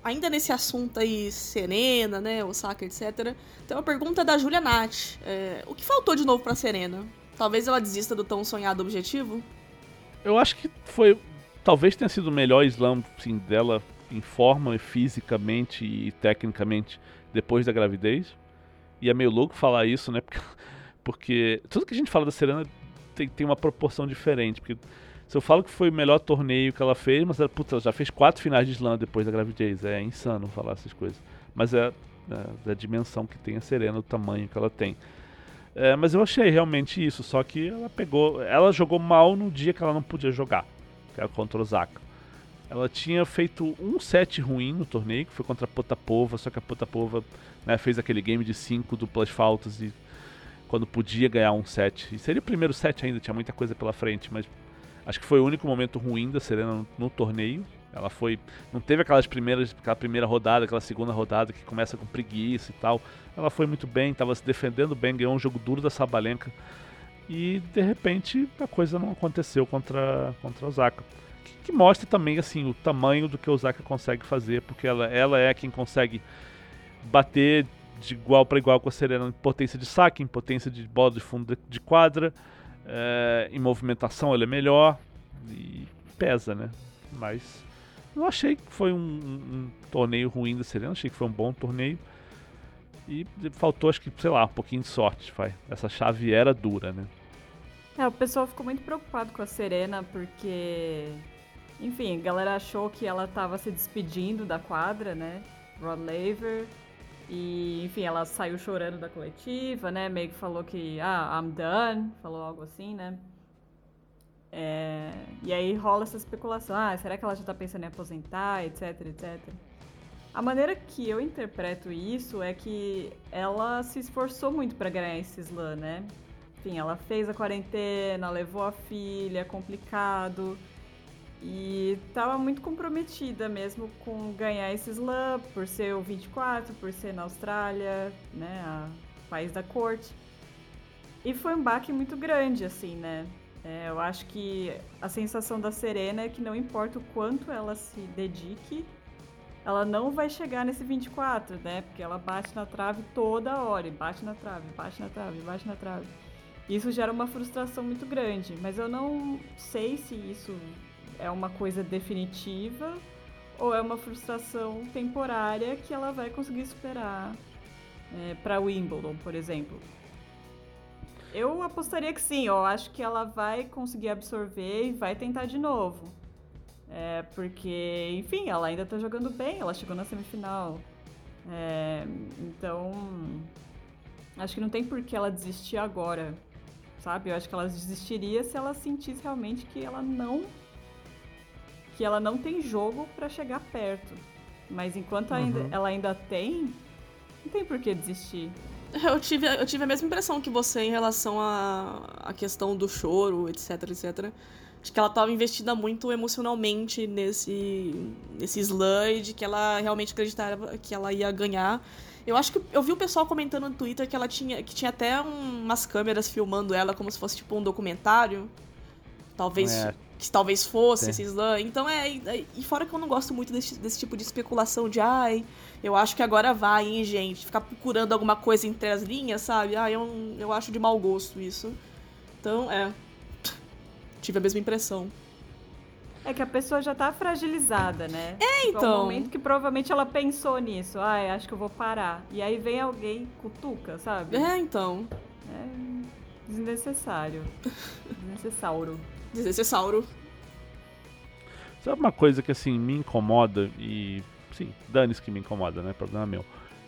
Ainda nesse assunto aí, Serena, né, Osaka, etc., tem uma pergunta da Julia Nath. É, o que faltou de novo pra Serena? Talvez ela desista do tão sonhado objetivo? Eu acho que foi talvez tenha sido o melhor slam sim, dela em forma, fisicamente e tecnicamente depois da gravidez. E é meio louco falar isso, né? Porque, porque tudo que a gente fala da Serena tem, tem uma proporção diferente. Porque se eu falo que foi o melhor torneio que ela fez, mas ela, puta, ela já fez quatro finais de slam depois da gravidez. É insano falar essas coisas. Mas é, é da dimensão que tem a Serena, o tamanho que ela tem. É, mas eu achei realmente isso, só que ela pegou. Ela jogou mal no dia que ela não podia jogar que era contra o Osaka. Ela tinha feito um set ruim no torneio, que foi contra a Potapova, só que a Potapova né, fez aquele game de 5 duplas faltas e quando podia ganhar um set. E seria o primeiro set ainda, tinha muita coisa pela frente, mas acho que foi o único momento ruim da Serena no, no torneio. Ela foi. Não teve aquelas primeiras, aquela primeira rodada, aquela segunda rodada que começa com preguiça e tal. Ela foi muito bem, estava se defendendo bem, ganhou um jogo duro da Sabalenka e de repente a coisa não aconteceu contra, contra a Osaka. Que, que mostra também assim o tamanho do que a Osaka consegue fazer, porque ela, ela é quem consegue bater de igual para igual com a Serena em potência de saque, em potência de bola de fundo de, de quadra, é, em movimentação ela é melhor e pesa, né? Mas não achei que foi um, um, torneio ruim da Serena, achei que foi um bom torneio. E faltou, acho que, sei lá, um pouquinho de sorte, vai. Essa chave era dura, né? É, o pessoal ficou muito preocupado com a Serena porque, enfim, a galera achou que ela estava se despedindo da quadra, né? Rod Laver. E, enfim, ela saiu chorando da coletiva, né? Meio que falou que, ah, I'm done, falou algo assim, né? É... E aí rola essa especulação, ah, será que ela já tá pensando em aposentar, etc, etc. A maneira que eu interpreto isso é que ela se esforçou muito para ganhar esse slam, né? Enfim, ela fez a quarentena, levou a filha, complicado. E estava muito comprometida mesmo com ganhar esse slam, por ser o 24, por ser na Austrália, né, a país da corte. E foi um baque muito grande, assim, né? É, eu acho que a sensação da Serena é que não importa o quanto ela se dedique, ela não vai chegar nesse 24, né? Porque ela bate na trave toda hora, bate na trave, bate na trave, bate na trave. Isso gera uma frustração muito grande, mas eu não sei se isso é uma coisa definitiva ou é uma frustração temporária que ela vai conseguir superar é, para Wimbledon, por exemplo. Eu apostaria que sim, eu acho que ela vai conseguir absorver e vai tentar de novo. É, porque, enfim, ela ainda tá jogando bem, ela chegou na semifinal. É, então, acho que não tem por que ela desistir agora, sabe? Eu acho que ela desistiria se ela sentisse realmente que ela não que ela não tem jogo para chegar perto. Mas enquanto uhum. ainda, ela ainda tem, não tem por que desistir. Eu tive, eu tive a mesma impressão que você em relação à a, a questão do choro, etc, etc. Acho que ela estava investida muito emocionalmente nesse, nesse slide, que ela realmente acreditava que ela ia ganhar. Eu acho que eu vi o pessoal comentando no Twitter que ela tinha que tinha até um, umas câmeras filmando ela como se fosse tipo um documentário. Talvez é que talvez fosse Sim. esse slam. Então é, é. E fora que eu não gosto muito desse, desse tipo de especulação de ai, eu acho que agora vai, hein, gente. Ficar procurando alguma coisa entre as linhas, sabe? Ah, eu, eu acho de mau gosto isso. Então, é. Tive a mesma impressão. É que a pessoa já tá fragilizada, né? É, então. É um momento que provavelmente ela pensou nisso. Ah, acho que eu vou parar. E aí vem alguém cutuca, sabe? É, então. É desnecessário. Desnecessário. Desnecessauro. Sabe uma coisa que assim me incomoda e sim, dane-se que me incomoda, né? Problema meu.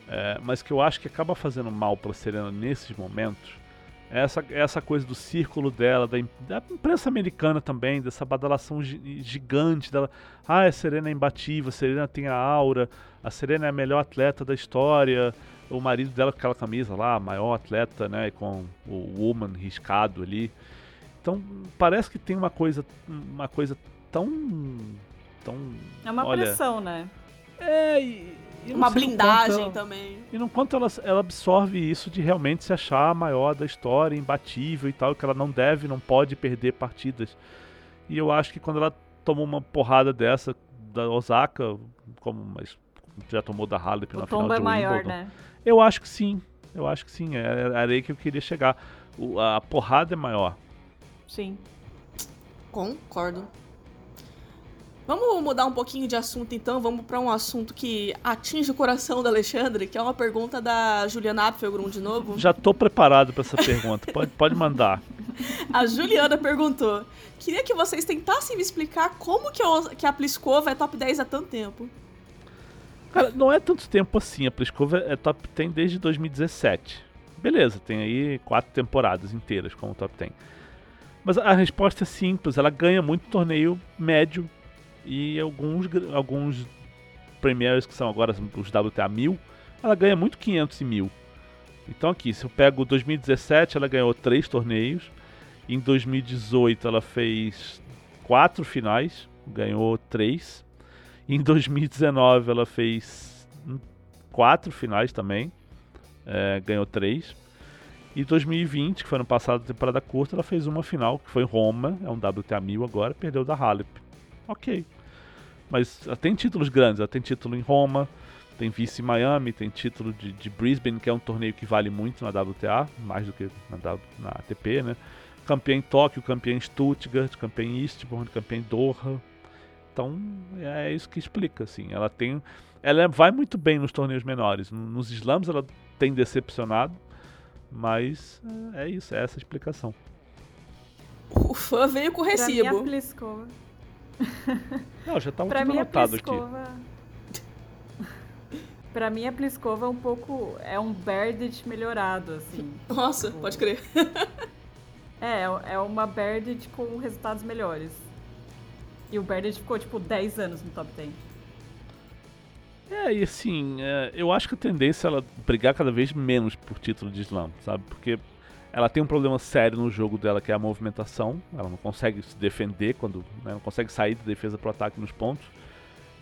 É, mas que eu acho que acaba fazendo mal pra Serena nesses momentos. Essa, essa coisa do círculo dela, da, da imprensa americana também, dessa badalação gigante dela. Ah, a Serena é imbatível, a Serena tem a aura, a Serena é a melhor atleta da história. O marido dela com aquela camisa lá, maior atleta, né? Com o woman riscado ali. Então parece que tem uma coisa, uma coisa tão, tão. É uma olha, pressão, né? É e uma blindagem ela, também. E no quanto ela, ela absorve isso de realmente se achar a maior da história, imbatível e tal, que ela não deve, não pode perder partidas. E eu acho que quando ela tomou uma porrada dessa da Osaka, como mas já tomou da Halep na final de é maior, né? Eu acho que sim. Eu acho que sim. Era aí que eu queria chegar. O, a porrada é maior. Sim. Concordo. Vamos mudar um pouquinho de assunto então, vamos para um assunto que atinge o coração do Alexandre, que é uma pergunta da Juliana Apfelgrum de novo. Já tô preparado para essa pergunta, pode, pode mandar. A Juliana perguntou: Queria que vocês tentassem me explicar como que, eu, que a Pliskova é top 10 há tanto tempo. Cara, não é tanto tempo assim, a Pliskova é top 10 desde 2017. Beleza, tem aí quatro temporadas inteiras como top 10. Mas a resposta é simples, ela ganha muito torneio médio e alguns, alguns Premiers que são agora os WTA 1000, ela ganha muito 500 e 1000. Então aqui, se eu pego 2017, ela ganhou três torneios. Em 2018 ela fez quatro finais, ganhou três. Em 2019 ela fez quatro finais também, é, ganhou três. E 2020, que foi no passado, temporada curta, ela fez uma final, que foi Roma, é um WTA 1000 agora, perdeu da Halep. Ok. Mas ela tem títulos grandes, ela tem título em Roma, tem vice em Miami, tem título de, de, Brisbane, que é um torneio que vale muito na WTA, mais do que na, na ATP, né? Campeã em Tóquio, campeã em Stuttgart, campeã em Eastbourne, campeã em Doha. Então, é isso que explica, assim. Ela tem... Ela vai muito bem nos torneios menores. Nos slams ela tem decepcionado, mas é isso, é essa a explicação. O fã veio com o recibo. Pra mim, a Pliskova. Não, já tá tudo anotado aqui. Pra mim, a Pliskova é um pouco. É um Berdit melhorado, assim. Nossa, Tipo, pode crer. É, é uma Berdit com resultados melhores. E o Berdit ficou, tipo, 10 anos no top 10. É, e assim, é, eu acho que a tendência é ela brigar cada vez menos por título de slam, sabe? Porque ela tem um problema sério no jogo dela, que é a movimentação. Ela não consegue se defender quando. Né, não consegue sair da defesa pro ataque nos pontos.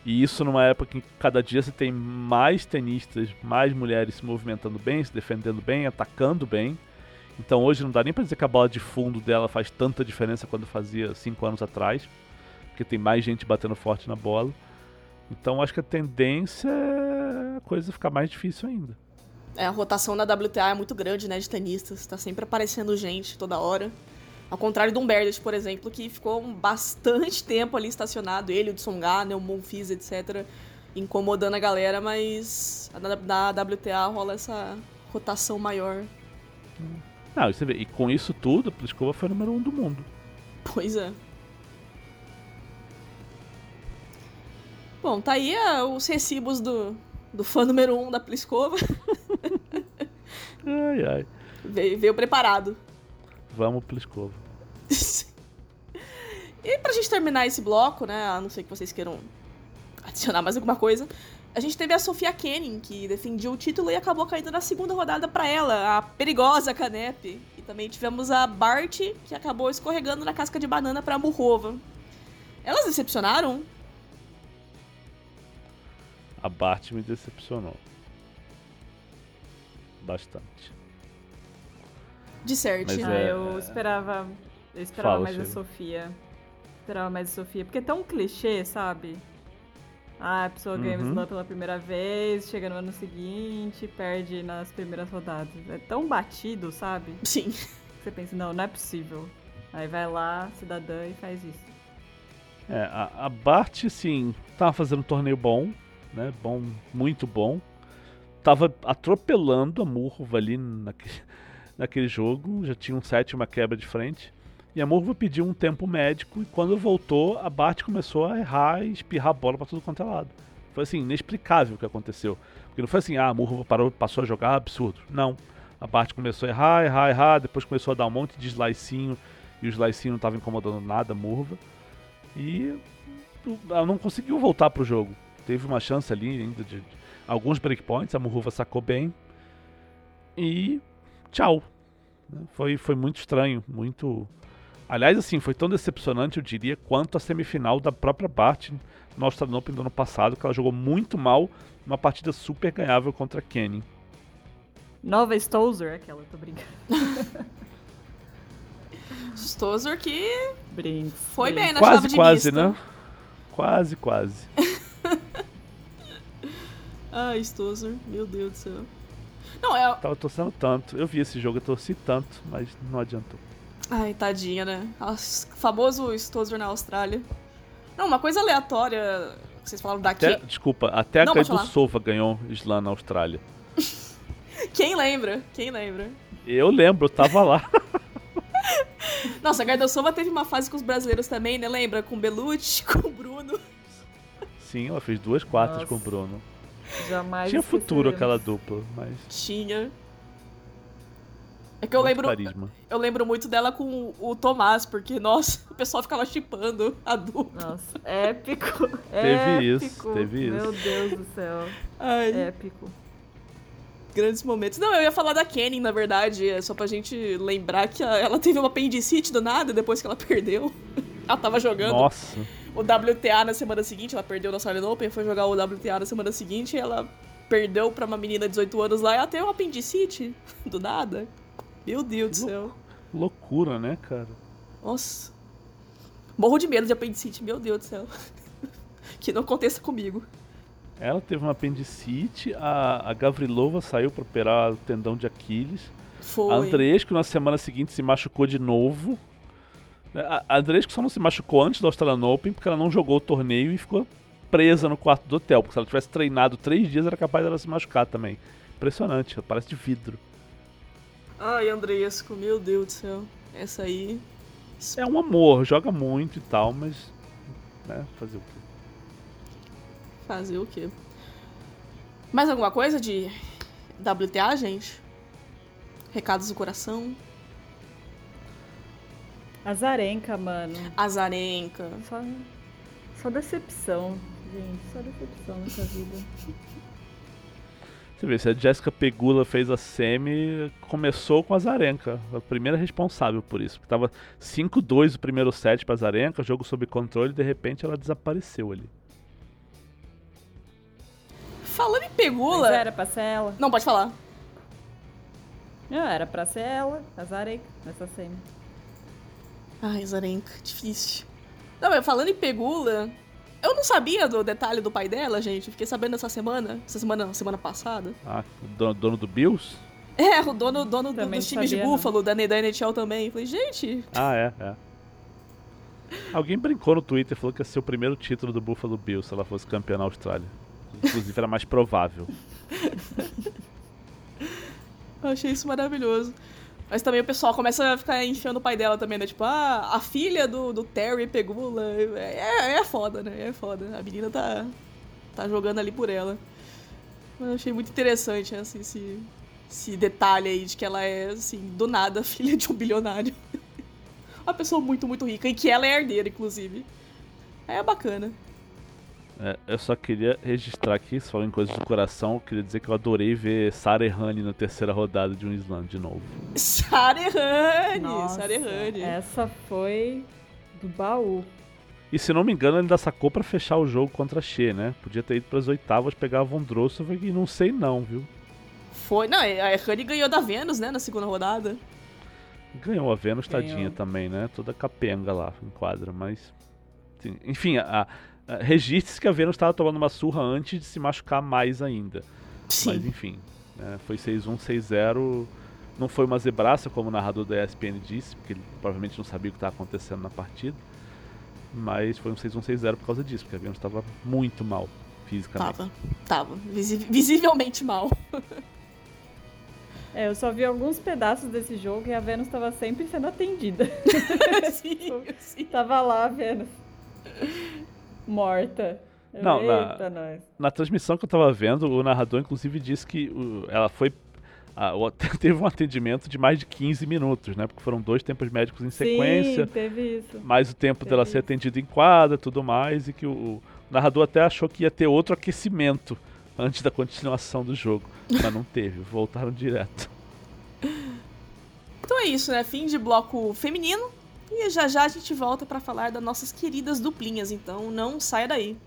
E isso numa época em que cada dia você tem mais tenistas, mais mulheres se movimentando bem, se defendendo bem, atacando bem. Então hoje não dá nem pra dizer que a bola de fundo dela faz tanta diferença quando fazia 5 anos atrás. Porque tem mais gente batendo forte na bola. Então acho que a tendência é a coisa ficar mais difícil ainda. É, a rotação na WTA é muito grande, né, de tenistas. Tá sempre aparecendo gente toda hora. Ao contrário do Humberdit, por exemplo, que ficou bastante tempo ali estacionado, ele, o Tsonga, né, o Monfils, etc., incomodando a galera, mas na, na WTA rola essa rotação maior. Não, e você vê, e com isso tudo, a Pliskova foi o número um do mundo. Pois é. Bom, tá aí ah, os recibos do, do fã número um da Pliskova. Ai, ai. veio, veio preparado. Vamos, Pliskova. E pra gente terminar esse bloco, né, a não ser que vocês queiram adicionar mais alguma coisa, a gente teve a Sofia Kenin, que defendia o título e acabou caindo na segunda rodada pra ela, a perigosa Canep. E também tivemos a Bart, que acabou escorregando na casca de banana pra Murrova. Elas decepcionaram? A Bart me decepcionou. Bastante. De certo. Mas Ah, é- eu esperava. Eu esperava Fala, mais a. Sofia. Esperava mais a Sofia. Porque é tão clichê, sabe? Ah, a pessoa ganha o Uhum. pela primeira vez, chega no ano seguinte, perde nas primeiras rodadas. É tão batido, sabe? Sim. Você pensa, não, não é possível. Aí vai lá, cidadã, e faz isso. É, a, a Bart, sim, tava fazendo um torneio bom, né? Bom, muito bom. Tava atropelando a Murva ali naquele, naquele jogo, já tinha um set, uma quebra de frente. E a Murva pediu um tempo médico e quando voltou, a Bart começou a errar e espirrar a bola pra tudo quanto é lado. Foi assim, inexplicável o que aconteceu. Porque não foi assim, ah, a Murva parou, passou a jogar, absurdo. Não. A Bart começou a errar, errar, errar, depois começou a dar um monte de slicinho e o slicinho não tava incomodando nada a Murva. E ela não conseguiu voltar pro jogo. Teve uma chance ali ainda de, de alguns breakpoints, a Muruva sacou bem. E tchau. Né? Foi, foi muito estranho, muito. Aliás, assim, foi tão decepcionante, eu diria, quanto a semifinal da própria Bart no Australian Open do ano passado, que ela jogou muito mal numa partida super ganhável contra a Kenny. Nova Stolzer, aquela, tô brincando. Stosur que Brinco. foi bem na quase, chave de quase, mista. né? Quase, quase. Ai, Stosur, meu Deus do céu. Não, é. Tava torcendo tanto. Eu vi esse jogo, eu torci tanto, mas não adiantou. Ai, tadinha, né? Nossa, famoso Stosur na Austrália. Não, uma coisa aleatória. que Vocês falaram daqui. Até, desculpa, até Não, a Kaido falar. Sova ganhou Slam na Austrália. Quem lembra? Quem lembra? Eu lembro, eu tava lá. Nossa, a Gardosova teve uma fase com os brasileiros também, né? Lembra? Com o Belucci, com o Bruno. Sim, ela fez duas quartas Nossa. com o Bruno. Jamais Tinha futuro aquela dupla, mas. Tinha. É que eu muito lembro, Carisma. eu lembro muito dela com o Tomás, porque, nossa, o pessoal ficava chipando a dupla. Nossa, épico. Teve isso, épico. teve isso. Meu Deus do céu. Ai, Épico. grandes momentos. Não, eu ia falar da Kenny, na verdade, é só pra gente lembrar que ela teve uma apendicite do nada depois que ela perdeu. Ela tava jogando Nossa, o WTA na semana seguinte, ela perdeu na Australian Open, foi jogar o WTA na semana seguinte e ela perdeu pra uma menina de 18 anos lá e ela teve uma apendicite do nada. Meu Deus do céu. loucura, né, cara? Nossa. Morro de medo de apendicite, meu Deus do céu. que não aconteça comigo. Ela teve uma apendicite, a, a Gavrilova saiu pra operar o tendão de Aquiles. Foi. A Andresco na semana seguinte se machucou de novo. A a Andresco só não se machucou antes do Australian Open porque ela não jogou o torneio e ficou presa no quarto do hotel. Porque se ela tivesse treinado três dias, era capaz dela se machucar também. Impressionante, ela parece de vidro. Ai, Andresco, meu Deus do céu. Essa aí. É um amor, joga muito e tal, mas. Né, fazer o quê? Fazer o quê? Mais alguma coisa de WTA, gente? Recados do coração? Azarenka, mano. Azarenka. Só, só decepção, gente. Só decepção nessa vida. Você vê, se a Jessica Pegula fez a semi, começou com a Zarenka, a primeira responsável por isso. Tava 5-2 o primeiro set pra Zarenka, jogo sob controle, e de repente ela desapareceu ali. Falando em Pegula. Mas era pra ser ela. Não, pode falar. Não, era pra ser ela, a Zarenka, nessa semi. Ai, Zarenka, difícil. Não, falando em Pegula, eu não sabia do detalhe do pai dela, gente. Fiquei sabendo essa semana. Essa semana, semana passada. Ah, o dono, dono do Bills? É, o dono, dono do, dos times de Buffalo, da, da NHL também. Falei, gente. Ah, é, é. Alguém brincou no Twitter falou que ia ser o primeiro título do Buffalo Bills se ela fosse campeã na Austrália. Inclusive era mais provável. Eu achei isso maravilhoso. Mas também o pessoal começa a ficar enfiando o pai dela também, né? Tipo, ah, a filha do, do Terry Pegula. É, é foda, né? É foda. A menina tá, tá jogando ali por ela. Mas eu achei muito interessante assim, esse, esse detalhe aí de que ela é, assim, do nada, filha de um bilionário. Uma pessoa muito, muito rica. E que ela é herdeira, inclusive. É bacana. É, eu só queria registrar aqui, se falando em coisas do coração, eu queria dizer que eu adorei ver Sarah Errani na terceira rodada de um slam de novo. Sarehane! Nossa, Sarehane. essa foi do baú. E se não me engano, ele ainda sacou pra fechar o jogo contra a Xê, né? Podia ter ido pras oitavas, pegar a Vondrossova e não sei não, viu? Foi. Não, a Errani ganhou da Vênus, né? Na segunda rodada. Ganhou a Vênus, Ganhou. tadinha também, né? Toda capenga lá em quadra, mas. Enfim, a, a- registre-se que a Vênus estava tomando uma surra antes de se machucar mais ainda. Sim. Mas enfim, né, foi 6-1, 6-0. Não foi uma zebraça, como o narrador da ESPN disse, porque ele provavelmente não sabia o que estava acontecendo na partida. Mas foi um 6-1, 6-0 por causa disso, porque a Vênus estava muito mal fisicamente. Tava. Tava. Visi- visivelmente mal. É, eu só vi alguns pedaços desse jogo e a Vênus tava sempre sendo atendida. sim, sim. tava lá a Vênus. Morta. Não, na- nós. Na transmissão que eu tava vendo, o narrador inclusive disse que o- ela foi. a- o- teve um atendimento de mais de 15 minutos, né? Porque foram dois tempos médicos em sequência. Sim, teve isso. mais o tempo dela Teve ser atendida em quadra tudo mais, e que o, o narrador até achou que ia ter outro aquecimento antes da continuação do jogo. Mas não teve, voltaram direto. Então é isso, né? Fim de bloco feminino. E já já a gente volta pra falar das nossas queridas duplinhas. Então não saia daí.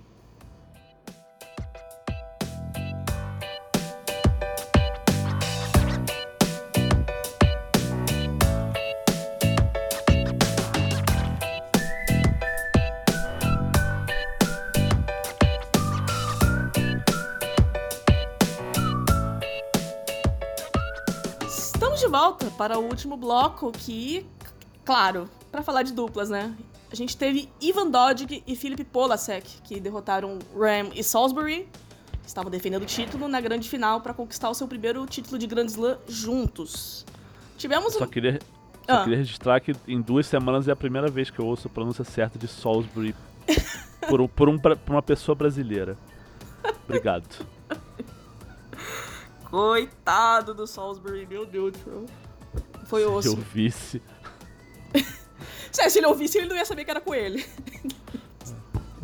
Estamos de volta para o último bloco que, claro, para falar de duplas, né? A gente teve Ivan Dodig e Philip Polasek, que derrotaram Ram e Salisbury, que estavam defendendo o título na grande final para conquistar o seu primeiro título de Grand Slam juntos. Tivemos Só um... queria, só Ah. queria registrar que em duas semanas é a primeira vez que eu ouço a pronúncia certa de Salisbury por, um- por, um, por uma pessoa brasileira. Obrigado. Coitado do Salisbury, meu Deus do céu. Foi Se eu osso. visse. Se se ele ouvisse, ele não ia saber que era com ele.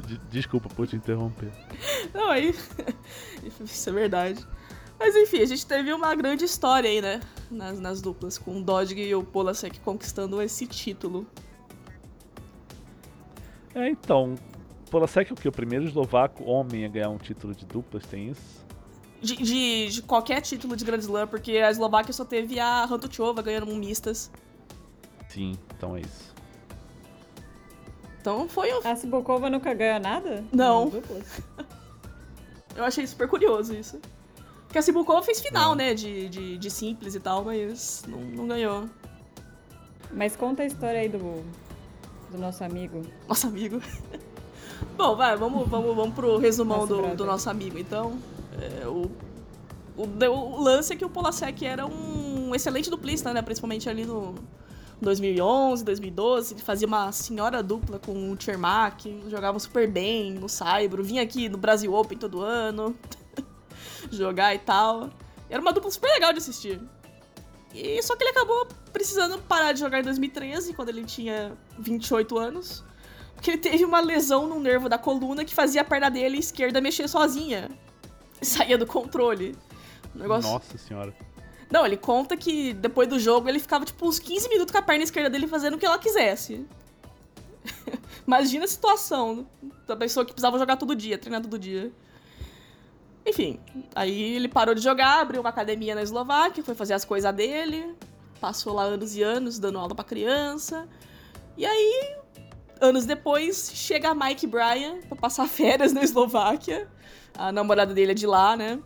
de- Desculpa por te interromper. Não, aí. Isso é verdade. Mas enfim, a gente teve uma grande história aí, né? Nas, nas duplas, com o Dodge e o Polasek conquistando esse título. É, então. Polasek é o que? O primeiro eslovaco homem a ganhar um título de duplas, tem isso? De, de, de qualquer título de Grand Slam, porque a Eslováquia só teve a Rantuchova ganhando um mistas. Sim, então é isso. Então foi um. A Cibocova nunca ganha nada? Não. Eu achei super curioso isso. Porque a Cibulkova fez final, né? De, de, de simples e tal, mas não, não ganhou. Mas conta a história aí do, do nosso amigo. Nosso amigo. Bom, vai, vamos, vamos, vamos pro resumão Nosso do, do nosso amigo. Então, é, o, o, o lance é que o Polasek era um excelente duplista, né? Principalmente ali no 2011, 2012. Ele fazia uma senhora dupla com o Tchermak, jogavam super bem no Saibro, vinha aqui no Brasil Open todo ano. jogar e tal. Era uma dupla super legal de assistir. E só que ele acabou precisando parar de jogar em 2013, quando ele tinha 28 anos. Porque ele teve uma lesão no nervo da coluna que fazia a perna dele esquerda mexer sozinha. Saía do controle. negócio... Nossa senhora. Não, ele conta que depois do jogo ele ficava tipo uns 15 minutos com a perna esquerda dele fazendo o que ela quisesse. Imagina a situação da pessoa que precisava jogar todo dia, treinar todo dia. Enfim, aí ele parou de jogar, abriu uma academia na Eslováquia, foi fazer as coisas dele, passou lá anos e anos dando aula pra criança. E aí, anos depois, chega a Mike Bryan pra passar férias na Eslováquia. A namorada dele é de lá, né?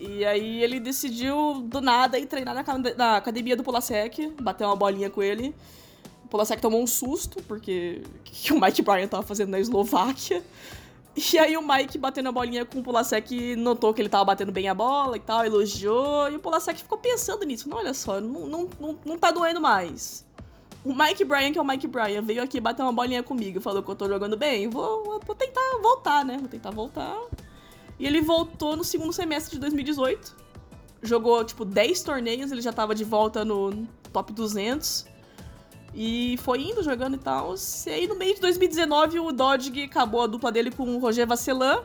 E aí ele decidiu, do nada, ir treinar na, na academia do Polasek, bater uma bolinha com ele. O Polasek tomou um susto, porque o que o Mike Bryan tava fazendo na Eslováquia. E aí o Mike batendo a bolinha com o Polasek notou que ele tava batendo bem a bola e tal, elogiou. E o Polasek ficou pensando nisso. Não, olha só, não, não, não, não tá doendo mais. O Mike Bryan, que é o Mike Bryan, veio aqui bater uma bolinha comigo, falou que eu tô jogando bem. Vou, vou tentar voltar, né? Vou tentar voltar. E ele voltou no segundo semestre de 2018. Jogou, tipo, 10 torneios, ele já tava de volta no top 200. E foi indo, jogando e tal. E aí, no meio de 2019, o Dodge acabou a dupla dele com o Roger Vasselan.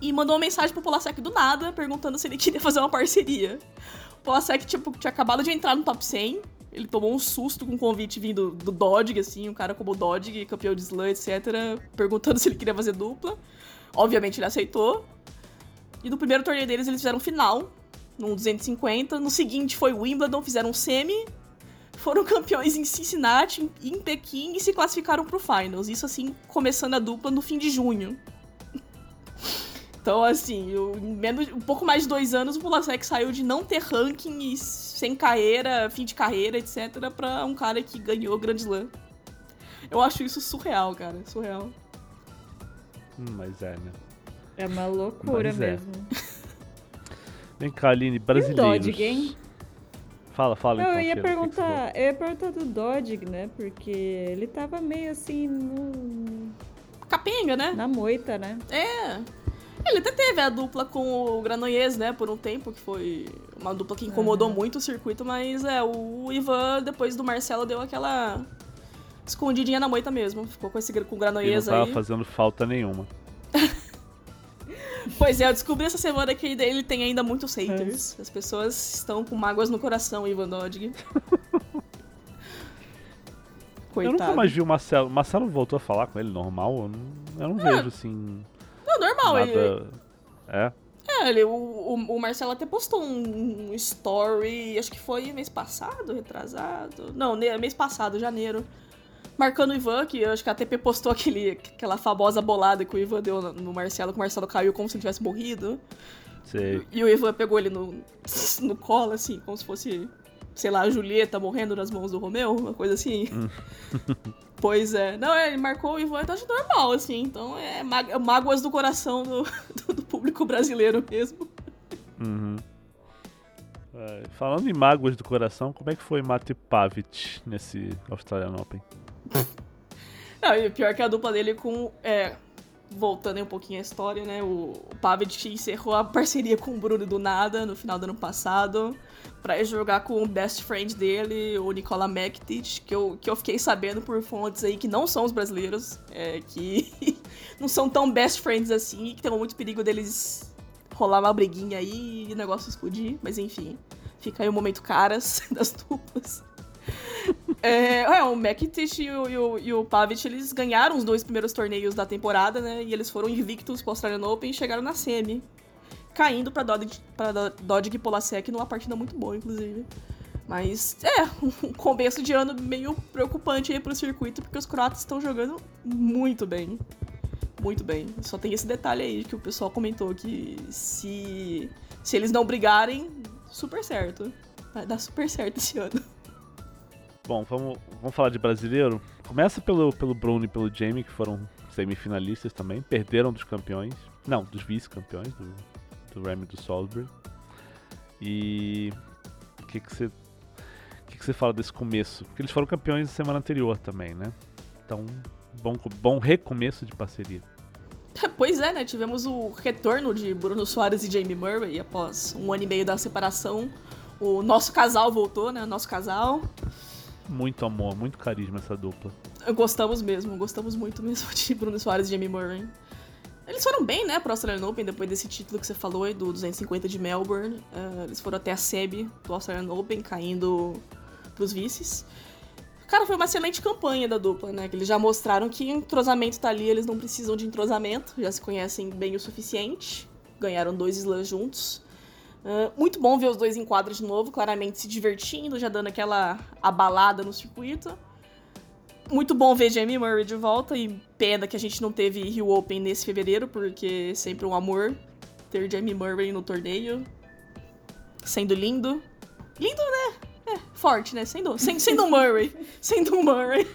E mandou uma mensagem pro Polasek do nada, perguntando se ele queria fazer uma parceria. O Polasek, tipo, tinha acabado de entrar no top 100. Ele tomou um susto com o convite vindo do Dodge, assim, um cara como o Dodge, campeão de slam, etc., perguntando se ele queria fazer dupla. Obviamente ele aceitou. E no primeiro torneio deles eles fizeram final, num 250. No seguinte foi Wimbledon, fizeram semi foram campeões em Cincinnati, em Pequim e se classificaram pro Finals. Isso assim, começando a dupla no fim de junho. Então, assim, eu, menos, um pouco mais de dois anos, o Pulasek saiu de não ter ranking sem carreira, fim de carreira, etc., pra um cara que ganhou Grand Slam. Eu acho isso surreal, cara. Surreal. Hum, mas é, né? É uma loucura mas é. mesmo. Vem cá, Aline, brasileiros. E o Dodge, hein? Fala, fala então. Eu ia perguntar, eu ia perguntar do Dodge, né? Porque ele tava meio assim no. Capenga, né? Na moita, né? É. Ele até teve a dupla com o Granollers, né, por um tempo, que foi uma dupla que incomodou uhum. muito o circuito, mas é, o Ivan, depois do Marcelo, deu aquela escondidinha na moita mesmo. Ficou com esse com o Granollers aí. Não tava fazendo falta nenhuma. Pois é, eu descobri essa semana que ele tem ainda muitos haters. É. As pessoas estão com mágoas no coração, Ivan Dodge. Coitado. Eu nunca mais vi o Marcelo. O Marcelo voltou a falar com ele normal? Eu não, eu não é. vejo assim. Não, normal. Nada... Ele... É? É, ele, o, o, o, Marcelo até postou um, um, story, acho que foi mês passado, retrasado. Não, mês passado, janeiro marcando o Ivan, que eu acho que a TP postou aquele, aquela famosa bolada que o Ivan deu no Marcelo, que o Marcelo caiu como se ele tivesse morrido. Sei. E o Ivan pegou ele no, no colo, assim, como se fosse, sei lá, a Julieta morrendo nas mãos do Romeu, uma coisa assim. Hum. pois é. Não, é, ele marcou o Ivan, então acho normal, assim. Então é, é mágoas do coração do, do, do público brasileiro mesmo. Uhum. É, falando em mágoas do coração, como é que foi Mate Pavic nesse Australian Open? Não, e pior que a dupla dele com. É, voltando um pouquinho à história, né? O, o Pavic encerrou a parceria com o Bruno do nada no final do ano passado para jogar com o best friend dele, o Nicola Mektic, que eu, que eu fiquei sabendo por fontes aí que não são os brasileiros, é, que não são tão best friends assim, que tem muito perigo deles rolar uma briguinha aí e o negócio explodir, mas enfim, fica aí o momento caras das duplas. É, é, o Mektic e o, e, o, e o Pavic, eles ganharam os dois primeiros torneios da temporada, né? E eles foram invictos pro Australian Open e chegaram na semi. Caindo pra Dodge, pra Dodge e Polasek numa partida muito boa, inclusive. Mas é, um começo de ano meio preocupante aí pro circuito, porque os croatas estão jogando muito bem. Muito bem. Só tem esse detalhe aí que o pessoal comentou que se, se eles não brigarem, super certo. Vai dar super certo esse ano. Bom, vamos, vamos falar de brasileiro. Começa pelo, pelo Bruno e pelo Jamie, que foram semifinalistas também. Perderam dos campeões. Não, dos vice-campeões, do, do Remy do Salisbury. E. O que, que você. Que, que você fala desse começo? Porque eles foram campeões na semana anterior também, né? Então, bom, bom recomeço de parceria. Pois é, né? Tivemos o retorno de Bruno Soares e Jamie Murray após um ano e meio da separação. O nosso casal voltou, né? O nosso casal. Muito amor, muito carisma essa dupla. Gostamos mesmo, gostamos muito mesmo de Bruno Soares e Jamie Murray. Eles foram bem, né, pro Australian Open, depois desse título que você falou aí, do 250 de Melbourne. Uh, eles foram até a SEB do Australian Open, caindo pros vices. Cara, foi uma excelente campanha da dupla, né? Que eles já mostraram que entrosamento tá ali, eles não precisam de entrosamento, já se conhecem bem o suficiente. Ganharam dois slams juntos. Uh, muito bom ver os dois em quadro de novo, claramente se divertindo, já dando aquela abalada no circuito. Muito bom ver Jamie Murray de volta e pena que a gente não teve Rio Open nesse fevereiro, porque é sempre um amor ter Jamie Murray no torneio. Sendo lindo. Lindo, né? É, forte, né? Sendo, sendo, sendo um Murray. Sendo um Murray.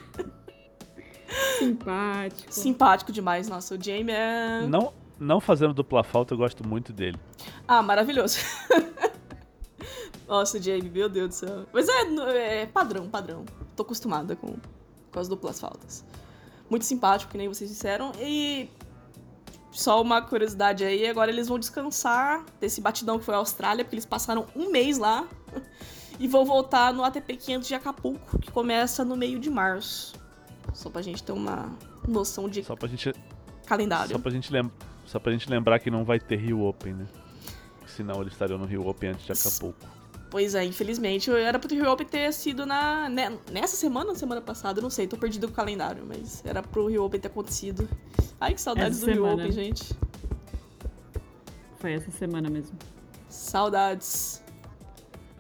Simpático. Simpático demais, nossa. O Jamie é. Não, não fazendo dupla falta, eu gosto muito dele. Ah, maravilhoso. nossa, Jamie, meu Deus do céu. Mas é, é padrão, padrão. Tô acostumada com com as duplas faltas. Muito simpático, que nem vocês disseram. E só uma curiosidade aí, agora eles vão descansar desse batidão que foi a Austrália, porque eles passaram um mês lá. E vão voltar no ATP 500 de Acapulco, que começa no meio de março. Só pra gente ter uma noção de só pra gente, calendário. Só pra, gente lem só pra gente lembrar que não vai ter Rio Open, né? Senão eles estariam no Rio Open antes de Acapulco. Pois é, infelizmente. Era pro Rio Open ter sido na, né, nessa semana ou semana passada, não sei, tô perdido com o calendário, mas era pro Rio Open ter acontecido. Ai, que saudades essa do semana. Rio Open, gente. Foi essa semana mesmo. Saudades.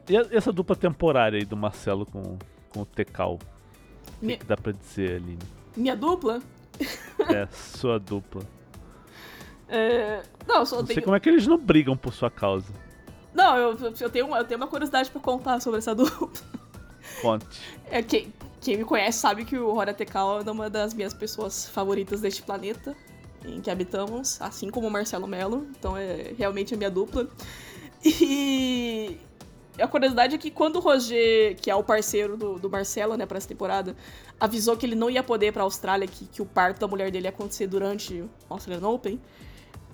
E essa dupla temporária aí do Marcelo com, com o Tecal? O que, que dá pra dizer, Aline? Minha dupla? É, sua dupla. É... Não, só não tenho... sei como é que eles não brigam por sua causa. Não, eu, eu, tenho, uma, eu tenho uma curiosidade pra contar sobre essa dupla. Conte. É, quem, quem me conhece sabe que o Rora Tekal é uma das minhas pessoas favoritas deste planeta em que habitamos, assim como o Marcelo Melo. Então é realmente a minha dupla. E a curiosidade é que quando o Roger, que é o parceiro do, do Marcelo, né, pra essa temporada, avisou que ele não ia poder ir pra Austrália, que, que o parto da mulher dele ia acontecer durante o Australian Open,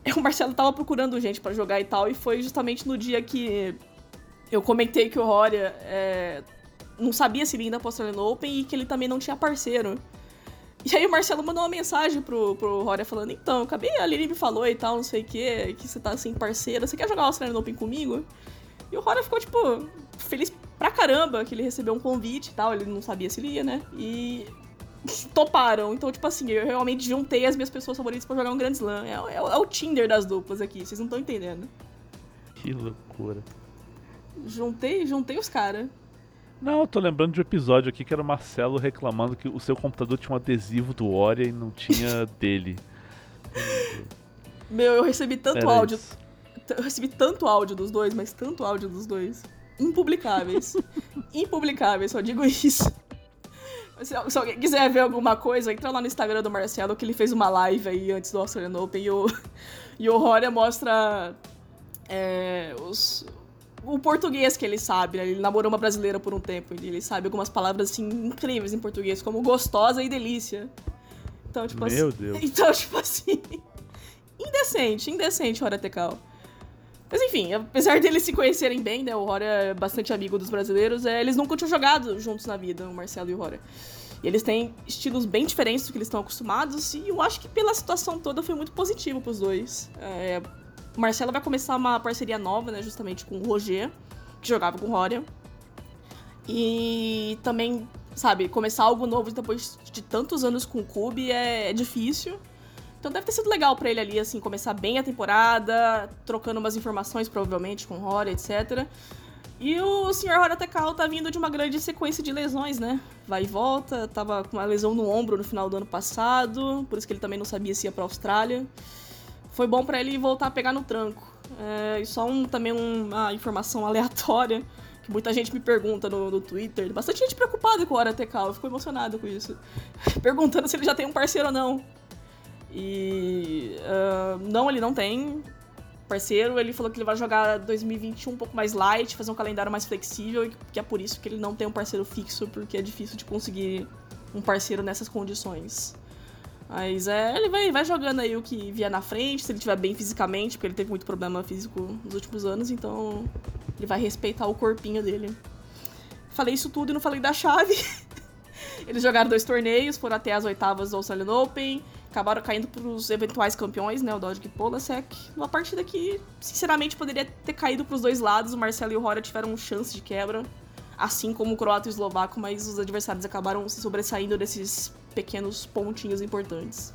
o Marcelo tava procurando gente para jogar e tal, e foi justamente no dia que eu comentei que o Roria é, não sabia se ele ainda postava no Open e que ele também não tinha parceiro. E aí o Marcelo mandou uma mensagem pro, pro Roria falando, então, acabei, a Lili me falou e tal, não sei o que, que você tá sem parceiro, você quer jogar o Australian Open comigo? E o Roria ficou, tipo, feliz pra caramba que ele recebeu um convite e tal, ele não sabia se ele ia, né? E toparam. Então, tipo assim, eu realmente juntei as minhas pessoas favoritas pra jogar um Grand Slam. É, é, é o Tinder das duplas aqui, vocês não estão entendendo. Que loucura. Juntei, juntei os caras. Não, eu tô lembrando de um episódio aqui que era o Marcelo reclamando que o seu computador tinha um adesivo do Oria e não tinha dele. Meu, eu recebi tanto era áudio. Eu recebi tanto áudio dos dois, mas tanto áudio dos dois. Impublicáveis. Impublicáveis, só digo isso. Se, se, alguém quiser ver alguma coisa, entra lá no Instagram do Marcelo, que ele fez uma live aí antes do Australian Open e o, e o Roria mostra é, os, o português que ele sabe, né? Ele namorou uma brasileira por um tempo e ele sabe algumas palavras assim incríveis em português, como gostosa e delícia. Então, tipo Meu assim. Deus. Então, tipo assim. indecente, indecente, Roria Tecal. Mas enfim, apesar deles se conhecerem bem, né? O Rora é bastante amigo dos brasileiros, é, eles nunca tinham jogado juntos na vida, o Marcelo e o Rora. E eles têm estilos bem diferentes do que eles estão acostumados, e eu acho que pela situação toda foi muito positivo pros dois. É, Marcelo vai começar uma parceria nova, né? Justamente com o Roger, que jogava com o Rora. E também, sabe, começar algo novo depois de tantos anos com o Cube é, é difícil. Então deve ter sido legal para ele ali, assim, começar bem a temporada, trocando umas informações, provavelmente, com o Rory, etc. E o Sr. Rory Tekal tá vindo de uma grande sequência de lesões, né? Vai e volta, tava com uma lesão no ombro no final do ano passado, por isso que ele também não sabia se ia pra Austrália. Foi bom para ele voltar a pegar no tranco. É, e só um, também uma informação aleatória, que muita gente me pergunta no, no Twitter, bastante gente preocupada com o Rory Tekal, eu fico emocionado com isso. Perguntando se ele já tem um parceiro ou não. E. Uh, não, ele não tem parceiro. Ele falou que ele vai jogar 2021 um pouco mais light, fazer um calendário mais flexível, e que é por isso que ele não tem um parceiro fixo, porque é difícil de conseguir um parceiro nessas condições. Mas é, ele vai, vai jogando aí o que vier na frente, se ele estiver bem fisicamente, porque ele teve muito problema físico nos últimos anos, então ele vai respeitar o corpinho dele. Falei isso tudo e não falei da chave. Eles jogaram dois torneios, foram até as oitavas do Australian Open, acabaram caindo para os eventuais campeões, né, o Dodge e Polasek. Uma partida que, sinceramente, poderia ter caído para os dois lados. O Marcelo e o Rora tiveram chance de quebra, assim como o croata e o eslovaco, mas os adversários acabaram se sobressaindo desses pequenos pontinhos importantes.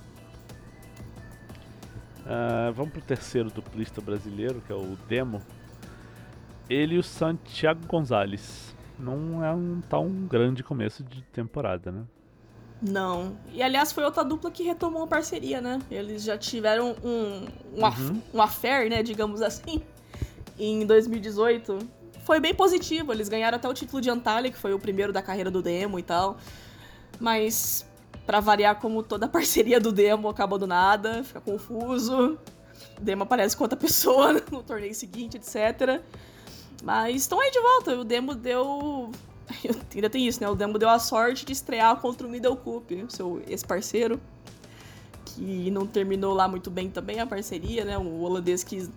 Uh, vamos pro terceiro duplista brasileiro, que é o Demo. Ele e o Santiago Gonzalez. Não é um tão grande começo de temporada, né? Não. E aliás, foi outra dupla que retomou a parceria, né? Eles já tiveram um, um, uhum. um affair, né? Digamos assim, em 2018. Foi bem positivo. Eles ganharam até o título de Antalya, que foi o primeiro da carreira do Demo e tal. Mas para variar como toda parceria do Demo acabou do nada, fica confuso. O Demo aparece com outra pessoa no torneio seguinte, etc. Mas estão aí de volta. O Demo deu. Ainda tem isso, né? O Demo deu a sorte de estrear contra o Middle Cup, seu ex-parceiro. Que não terminou lá muito bem também a parceria, né? O holandês quis,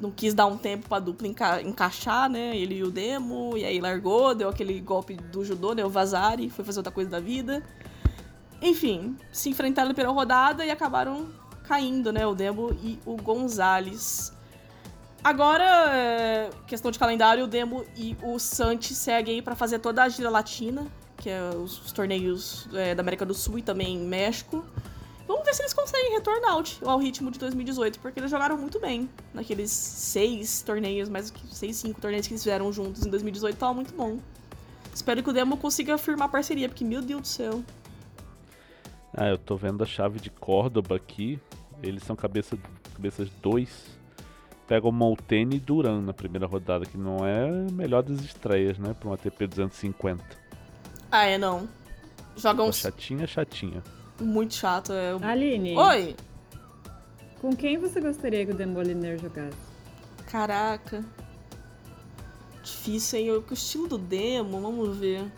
não quis dar um tempo pra dupla enca encaixar, né? Ele e o Demo. E aí largou, deu aquele golpe do judô, né? O Vazari, foi fazer outra coisa da vida. Enfim, se enfrentaram pela rodada e acabaram caindo, né? O Demo e o Gonzalez. Agora, é, questão de calendário, o Demo e o Santi seguem aí pra fazer toda a gira latina, que é os, os torneios é, da América do Sul e também México. Vamos ver se eles conseguem retornar ao ritmo de 2018, porque eles jogaram muito bem naqueles seis torneios, mais seis, cinco torneios que eles fizeram juntos em 2018, tava muito bom. Espero que o Demo consiga firmar parceria, porque, meu Deus do céu, ah, eu tô vendo a chave de Córdoba aqui. Eles são cabeça, cabeças 2. Pega o Molteni e Duran na primeira rodada, que não é a melhor das estreias, né? Pra uma ATP 250. Ah, é não. Jogam. Chatinha, chatinha. Muito chato. É... Aline. Oi! Com quem você gostaria que o Demoliner jogasse? Caraca. Difícil, hein? O estilo do demo, vamos ver.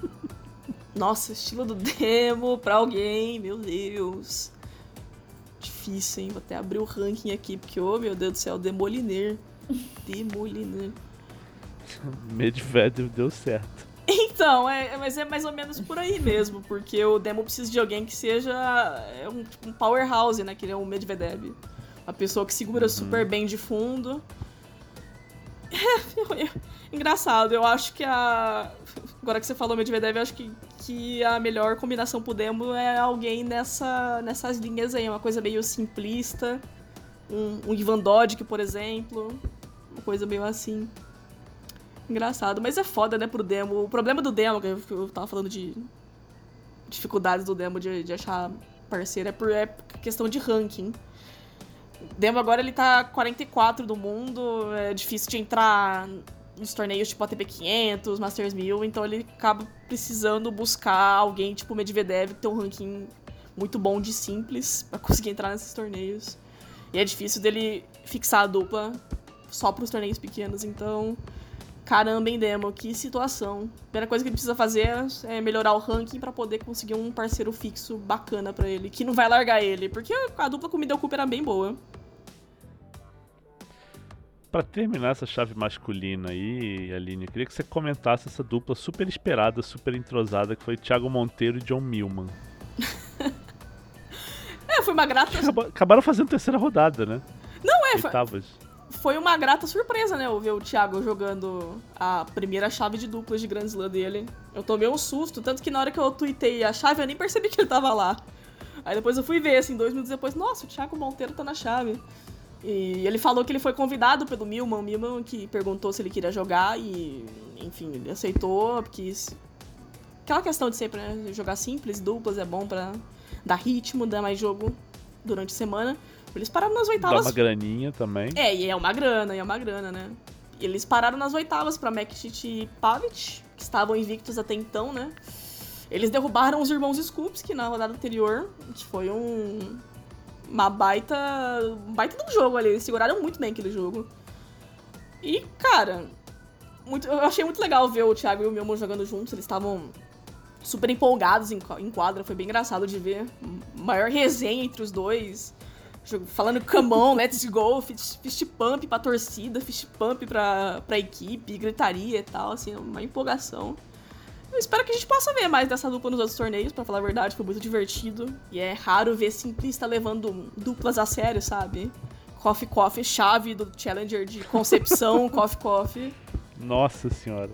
Nossa, estilo do demo pra alguém, meu Deus. Difícil, hein? Vou até abrir o ranking aqui, porque, oh meu Deus do céu, Demoliner. Demoliner. Medvedev deu certo. Então, é, mas é mais ou menos por aí mesmo, porque o demo precisa de alguém que seja é um, tipo, um powerhouse, né? Que é o Medvedev. Uma pessoa que segura uhum. super bem de fundo. Engraçado, eu acho que a. Agora que você falou Medvedev, eu acho que, que a melhor combinação pro demo é alguém nessa, nessas linhas aí, uma coisa meio simplista. Um, um Ivan Dodge, por exemplo. Uma coisa meio assim. Engraçado, mas é foda, né, pro demo. O problema do demo, que eu tava falando de dificuldades do demo de, de achar parceiro, é por é questão de ranking. Demo agora ele tá 44 do mundo, é difícil de entrar nos torneios tipo ATP 500, Masters 1000, então ele acaba precisando buscar alguém tipo Medvedev que tem um ranking muito bom de simples para conseguir entrar nesses torneios. E é difícil dele fixar a dupla só para os torneios pequenos, então caramba, em demo, que situação. A primeira coisa que ele precisa fazer é melhorar o ranking para poder conseguir um parceiro fixo bacana para ele, que não vai largar ele, porque a dupla com o Middle Cooper era bem boa para terminar essa chave masculina aí, Aline, eu queria que você comentasse essa dupla super esperada, super entrosada, que foi Thiago Monteiro e John Milman. é, foi uma grata. Acabaram fazendo terceira rodada, né? Não, é. Oitavas. Foi uma grata surpresa, né? Eu ver o Thiago jogando a primeira chave de duplas de Grand Slam dele. Eu tomei um susto, tanto que na hora que eu tuitei a chave, eu nem percebi que ele tava lá. Aí depois eu fui ver, assim, dois minutos depois, nossa, o Thiago Monteiro tá na chave. E ele falou que ele foi convidado pelo Milman, o Milman que perguntou se ele queria jogar e, enfim, ele aceitou, porque aquela questão de sempre, né, jogar simples, duplas é bom para dar ritmo, dar mais jogo durante a semana. Eles pararam nas oitavas. Dá uma graninha também. É, e é uma grana, e é uma grana, né? Eles pararam nas oitavas para Mektic e Pavic, que estavam invictos até então, né? Eles derrubaram os irmãos Skupski na rodada anterior, que foi um uma baita. Um baita de um jogo ali. Eles seguraram muito bem aquele jogo. E, cara, muito, eu achei muito legal ver o Thiago e o Milmo jogando juntos. Eles estavam super empolgados em, em quadra, foi bem engraçado de ver. Maior resenha entre os dois. Falando come on, let's go, fist, fist pump pra torcida, fist pump pra, pra equipe, gritaria e tal, assim, uma empolgação. Eu espero que a gente possa ver mais dessa dupla nos outros torneios, para falar a verdade, foi muito divertido. E é raro ver simplista levando duplas a sério, sabe? Coffee Coffee, chave do Challenger de concepção, Coffee Coffee. Nossa senhora.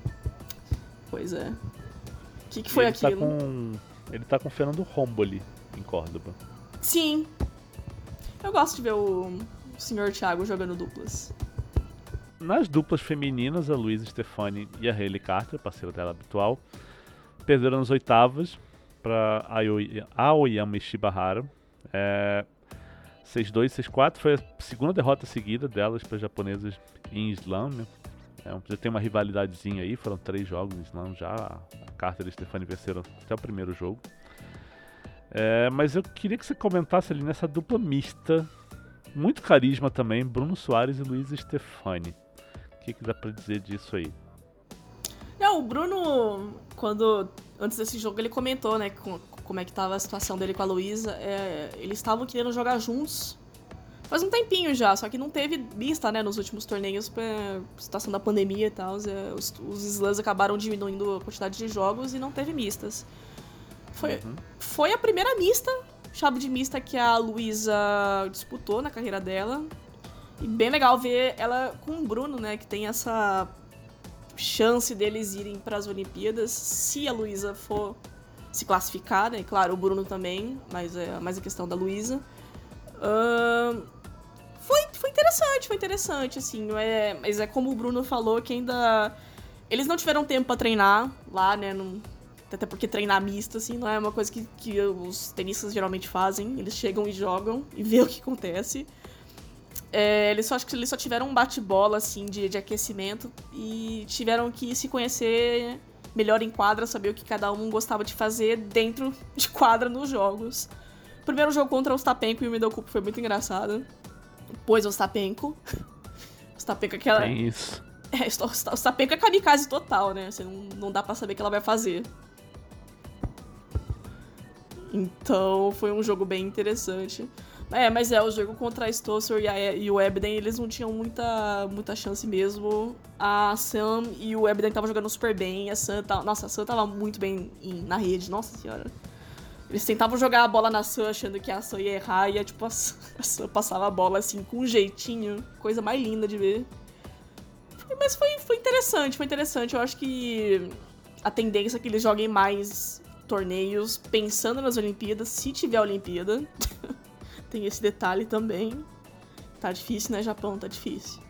Pois é. O que, que foi ele aquilo? Tá com... Ele tá com o Fernando Romboli em Córdoba. Sim. Eu gosto de ver o, senhor Thiago jogando duplas. Nas duplas femininas, a Luísa Stefani e a Hayley Carter, parceira dela habitual, perderam nas oitavas para Aoyama Ishibahara. É, 6-2, 6-4. Foi a segunda derrota seguida delas para japonesas em slam. Né? É, já tem uma rivalidadezinha aí, foram três jogos em slam já. A Carter e a Stefani venceram até o primeiro jogo. É, mas eu queria que você comentasse ali nessa dupla mista. Muito carisma também, Bruno Soares e Luiz Stefani. O que, que dá pra dizer disso aí? Não, o Bruno, quando. Antes desse jogo, ele comentou, né, com, como é que tava a situação dele com a Luísa. É, eles estavam querendo jogar juntos. Faz um tempinho já, só que não teve vista, né, nos últimos torneios, pra situação da pandemia e tal. É, os, os slams acabaram diminuindo a quantidade de jogos e não teve mistas. Foi, uhum. foi a primeira mista, chave de mista que a Luísa disputou na carreira dela. E bem legal ver ela com o Bruno, né, que tem essa chance deles irem para as Olimpíadas, se a Luísa for se classificar, né? Claro, o Bruno também, mas é mais a questão da Luísa. Uh, foi, foi interessante, foi interessante, assim. É, mas é como o Bruno falou, que ainda. Eles não tiveram tempo para treinar lá, né? Não, até porque treinar misto, assim, não é uma coisa que, que os tenistas geralmente fazem. Eles chegam e jogam e vê o que acontece. É, eles só acho que eles só tiveram um bate-bola assim de, de aquecimento e tiveram que se conhecer melhor em quadra, saber o que cada um gostava de fazer dentro de quadra nos jogos. O primeiro jogo contra o Ostapenko e o Middle Cup foi muito engraçado. Pois o Ostapenko. Ostapenko é aquela. Tem isso. É, o Ostapenko é kamikaze total, né? Você não, não dá para saber o que ela vai fazer. Então foi um jogo bem interessante. É, mas é, o jogo contra a Stosser e, o Ebden, eles não tinham muita, muita chance mesmo. A Sam e o Ebden estavam jogando super bem. A Sam nossa, a Sam tava muito bem em, na rede, nossa senhora. Eles tentavam jogar a bola na Sam achando que a Sam ia errar e a, tipo, a, a Sam passava a bola assim com um jeitinho. Coisa mais linda de ver. Mas foi, foi interessante, foi interessante. Eu acho que a tendência é que eles joguem mais torneios pensando nas Olimpíadas, se tiver Olimpíada. Tem esse detalhe também. Tá difícil, né, Japão? Tá difícil.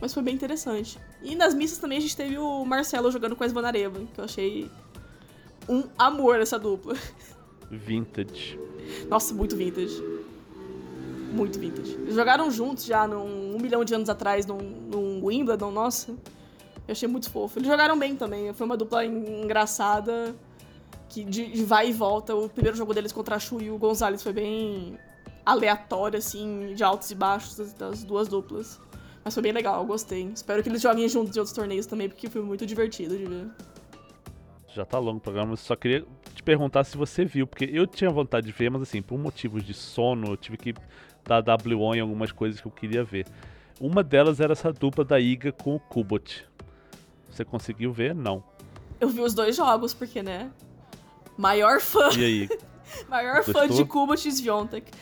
Mas foi bem interessante. E nas missas também a gente teve o Marcelo jogando com a Svanareva, que eu achei um amor essa dupla. Vintage. Nossa, muito vintage. Muito vintage. Eles jogaram juntos já num, um milhão de anos atrás num, num Wimbledon, nossa. Eu achei muito fofo. Eles jogaram bem também. Foi uma dupla engraçada que de, de vai e volta. O primeiro jogo deles contra a Chu e o Gonzalez foi bem aleatório, assim, de altos e baixos das, das duas duplas. Mas foi bem legal, eu gostei. Espero que eles joguem juntos em outros torneios também, porque foi muito divertido de ver. Já tá longo o programa, só queria te perguntar se você viu, porque eu tinha vontade de ver, mas assim, por motivos de sono, eu tive que dar W em algumas coisas que eu queria ver. Uma delas era essa dupla da Iga com o Kubot. Você conseguiu ver? Não. Eu vi os dois jogos, porque, né? Maior fã. E aí? Maior Gostou? fã de Kubot e Sviontek.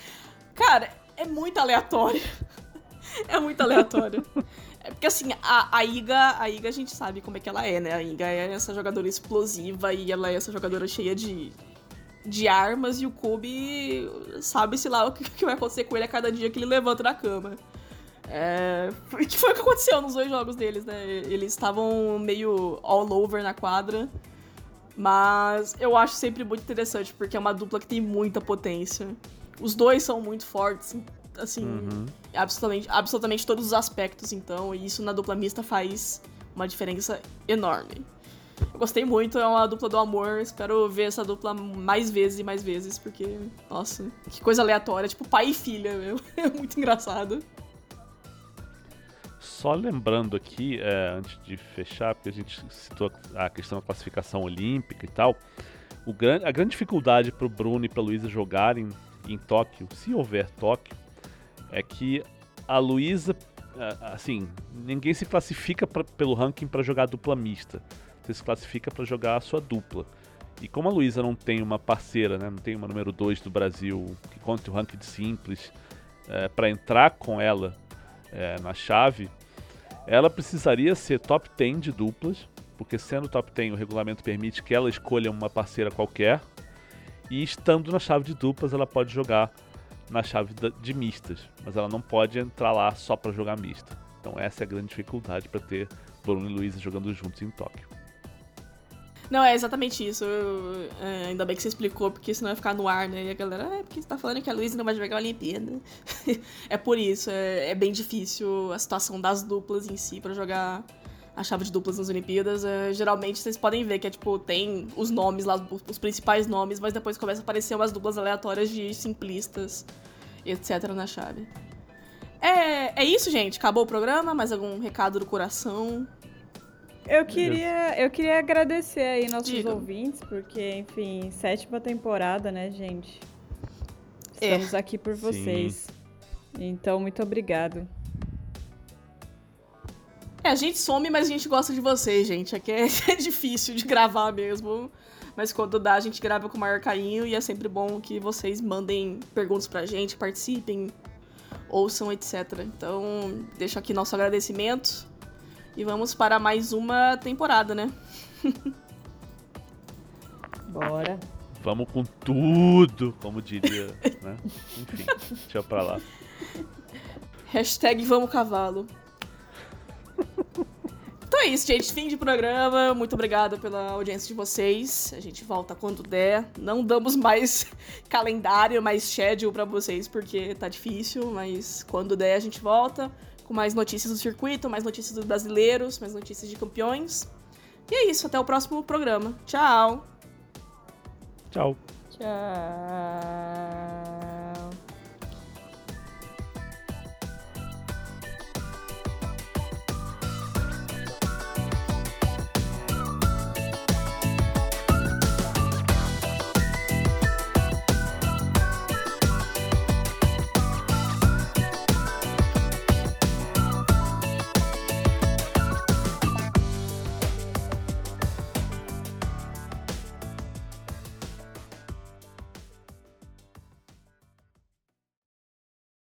Cara, é muito aleatório. é muito aleatório. É porque assim, a, a, Iga, a Iga a gente sabe como é que ela é, né? A Iga é essa jogadora explosiva e ela é essa jogadora cheia de, de armas e o Kobe sabe-se lá o que, que, vai acontecer com ele a cada dia que ele levanta da cama. É, que foi o que aconteceu nos dois jogos deles, né? Eles estavam meio all over na quadra. Mas eu acho sempre muito interessante, porque é uma dupla que tem muita potência. Os dois são muito fortes, assim, uhum. absolutamente, absolutamente todos os aspectos, então, e isso na dupla mista faz uma diferença enorme. Eu gostei muito, é uma dupla do amor, espero ver essa dupla mais vezes e mais vezes, porque, nossa, que coisa aleatória, tipo pai e filha, meu. É muito engraçado. Só lembrando aqui, é, antes de fechar, porque a gente citou a questão da classificação olímpica e tal, O gran a grande dificuldade para o Bruno e para a Luísa jogarem em Tóquio, se houver Tóquio, é que a Luísa, assim, ninguém se classifica pra, pelo ranking para jogar dupla mista. Você se classifica para jogar a sua dupla. E como a Luísa não tem uma parceira, né, não tem uma número 2 do Brasil que conte o ranking de simples é, para entrar com ela é, na chave, ela precisaria ser top 10 de duplas, porque sendo top 10 o regulamento permite que ela escolha uma parceira qualquer, e estando na chave de duplas ela pode jogar na chave de mistas, mas ela não pode entrar lá só para jogar mista. Então essa é a grande dificuldade para ter Bruno e Luísa jogando juntos em Tóquio. Não, é exatamente isso. Eu, é, ainda bem que você explicou, porque senão ia ficar no ar, né? E a galera, ah, é porque você tá falando que a Luísa não vai jogar a Olimpíada. é por isso, é, é, bem difícil a situação das duplas em si para jogar a chave de duplas nas Olimpíadas. É, geralmente vocês podem ver que é tipo, tem os nomes lá, os principais nomes, mas depois começa a aparecer umas duplas aleatórias de simplistas, etc. na chave. É, é isso, gente. Acabou o programa. Mais algum recado do coração? Eu queria, eu queria agradecer aí nossos Diga. ouvintes, porque, enfim, sétima temporada, né, gente? É. Estamos é. aqui por vocês. Sim. Então, muito obrigado. É, a gente some, mas a gente gosta de vocês, gente. Aqui é, é difícil de gravar mesmo. Mas quando dá, a gente grava com o maior carinho e é sempre bom que vocês mandem perguntas pra gente, participem, ouçam, etc. Então, deixo aqui nosso agradecimento. E vamos para mais uma temporada, né? Bora. Vamos com tudo, como diria, né? Enfim, deixa pra lá. Hashtag vamos cavalo. Então é isso, gente. Fim de programa. Muito obrigada pela audiência de vocês. A gente volta quando der. Não damos mais calendário, mais schedule para vocês, porque tá difícil, mas quando der a gente volta com mais notícias do circuito, mais notícias dos brasileiros, mais notícias de campeões. E é isso, até o próximo programa. Tchau! Tchau! Tchau!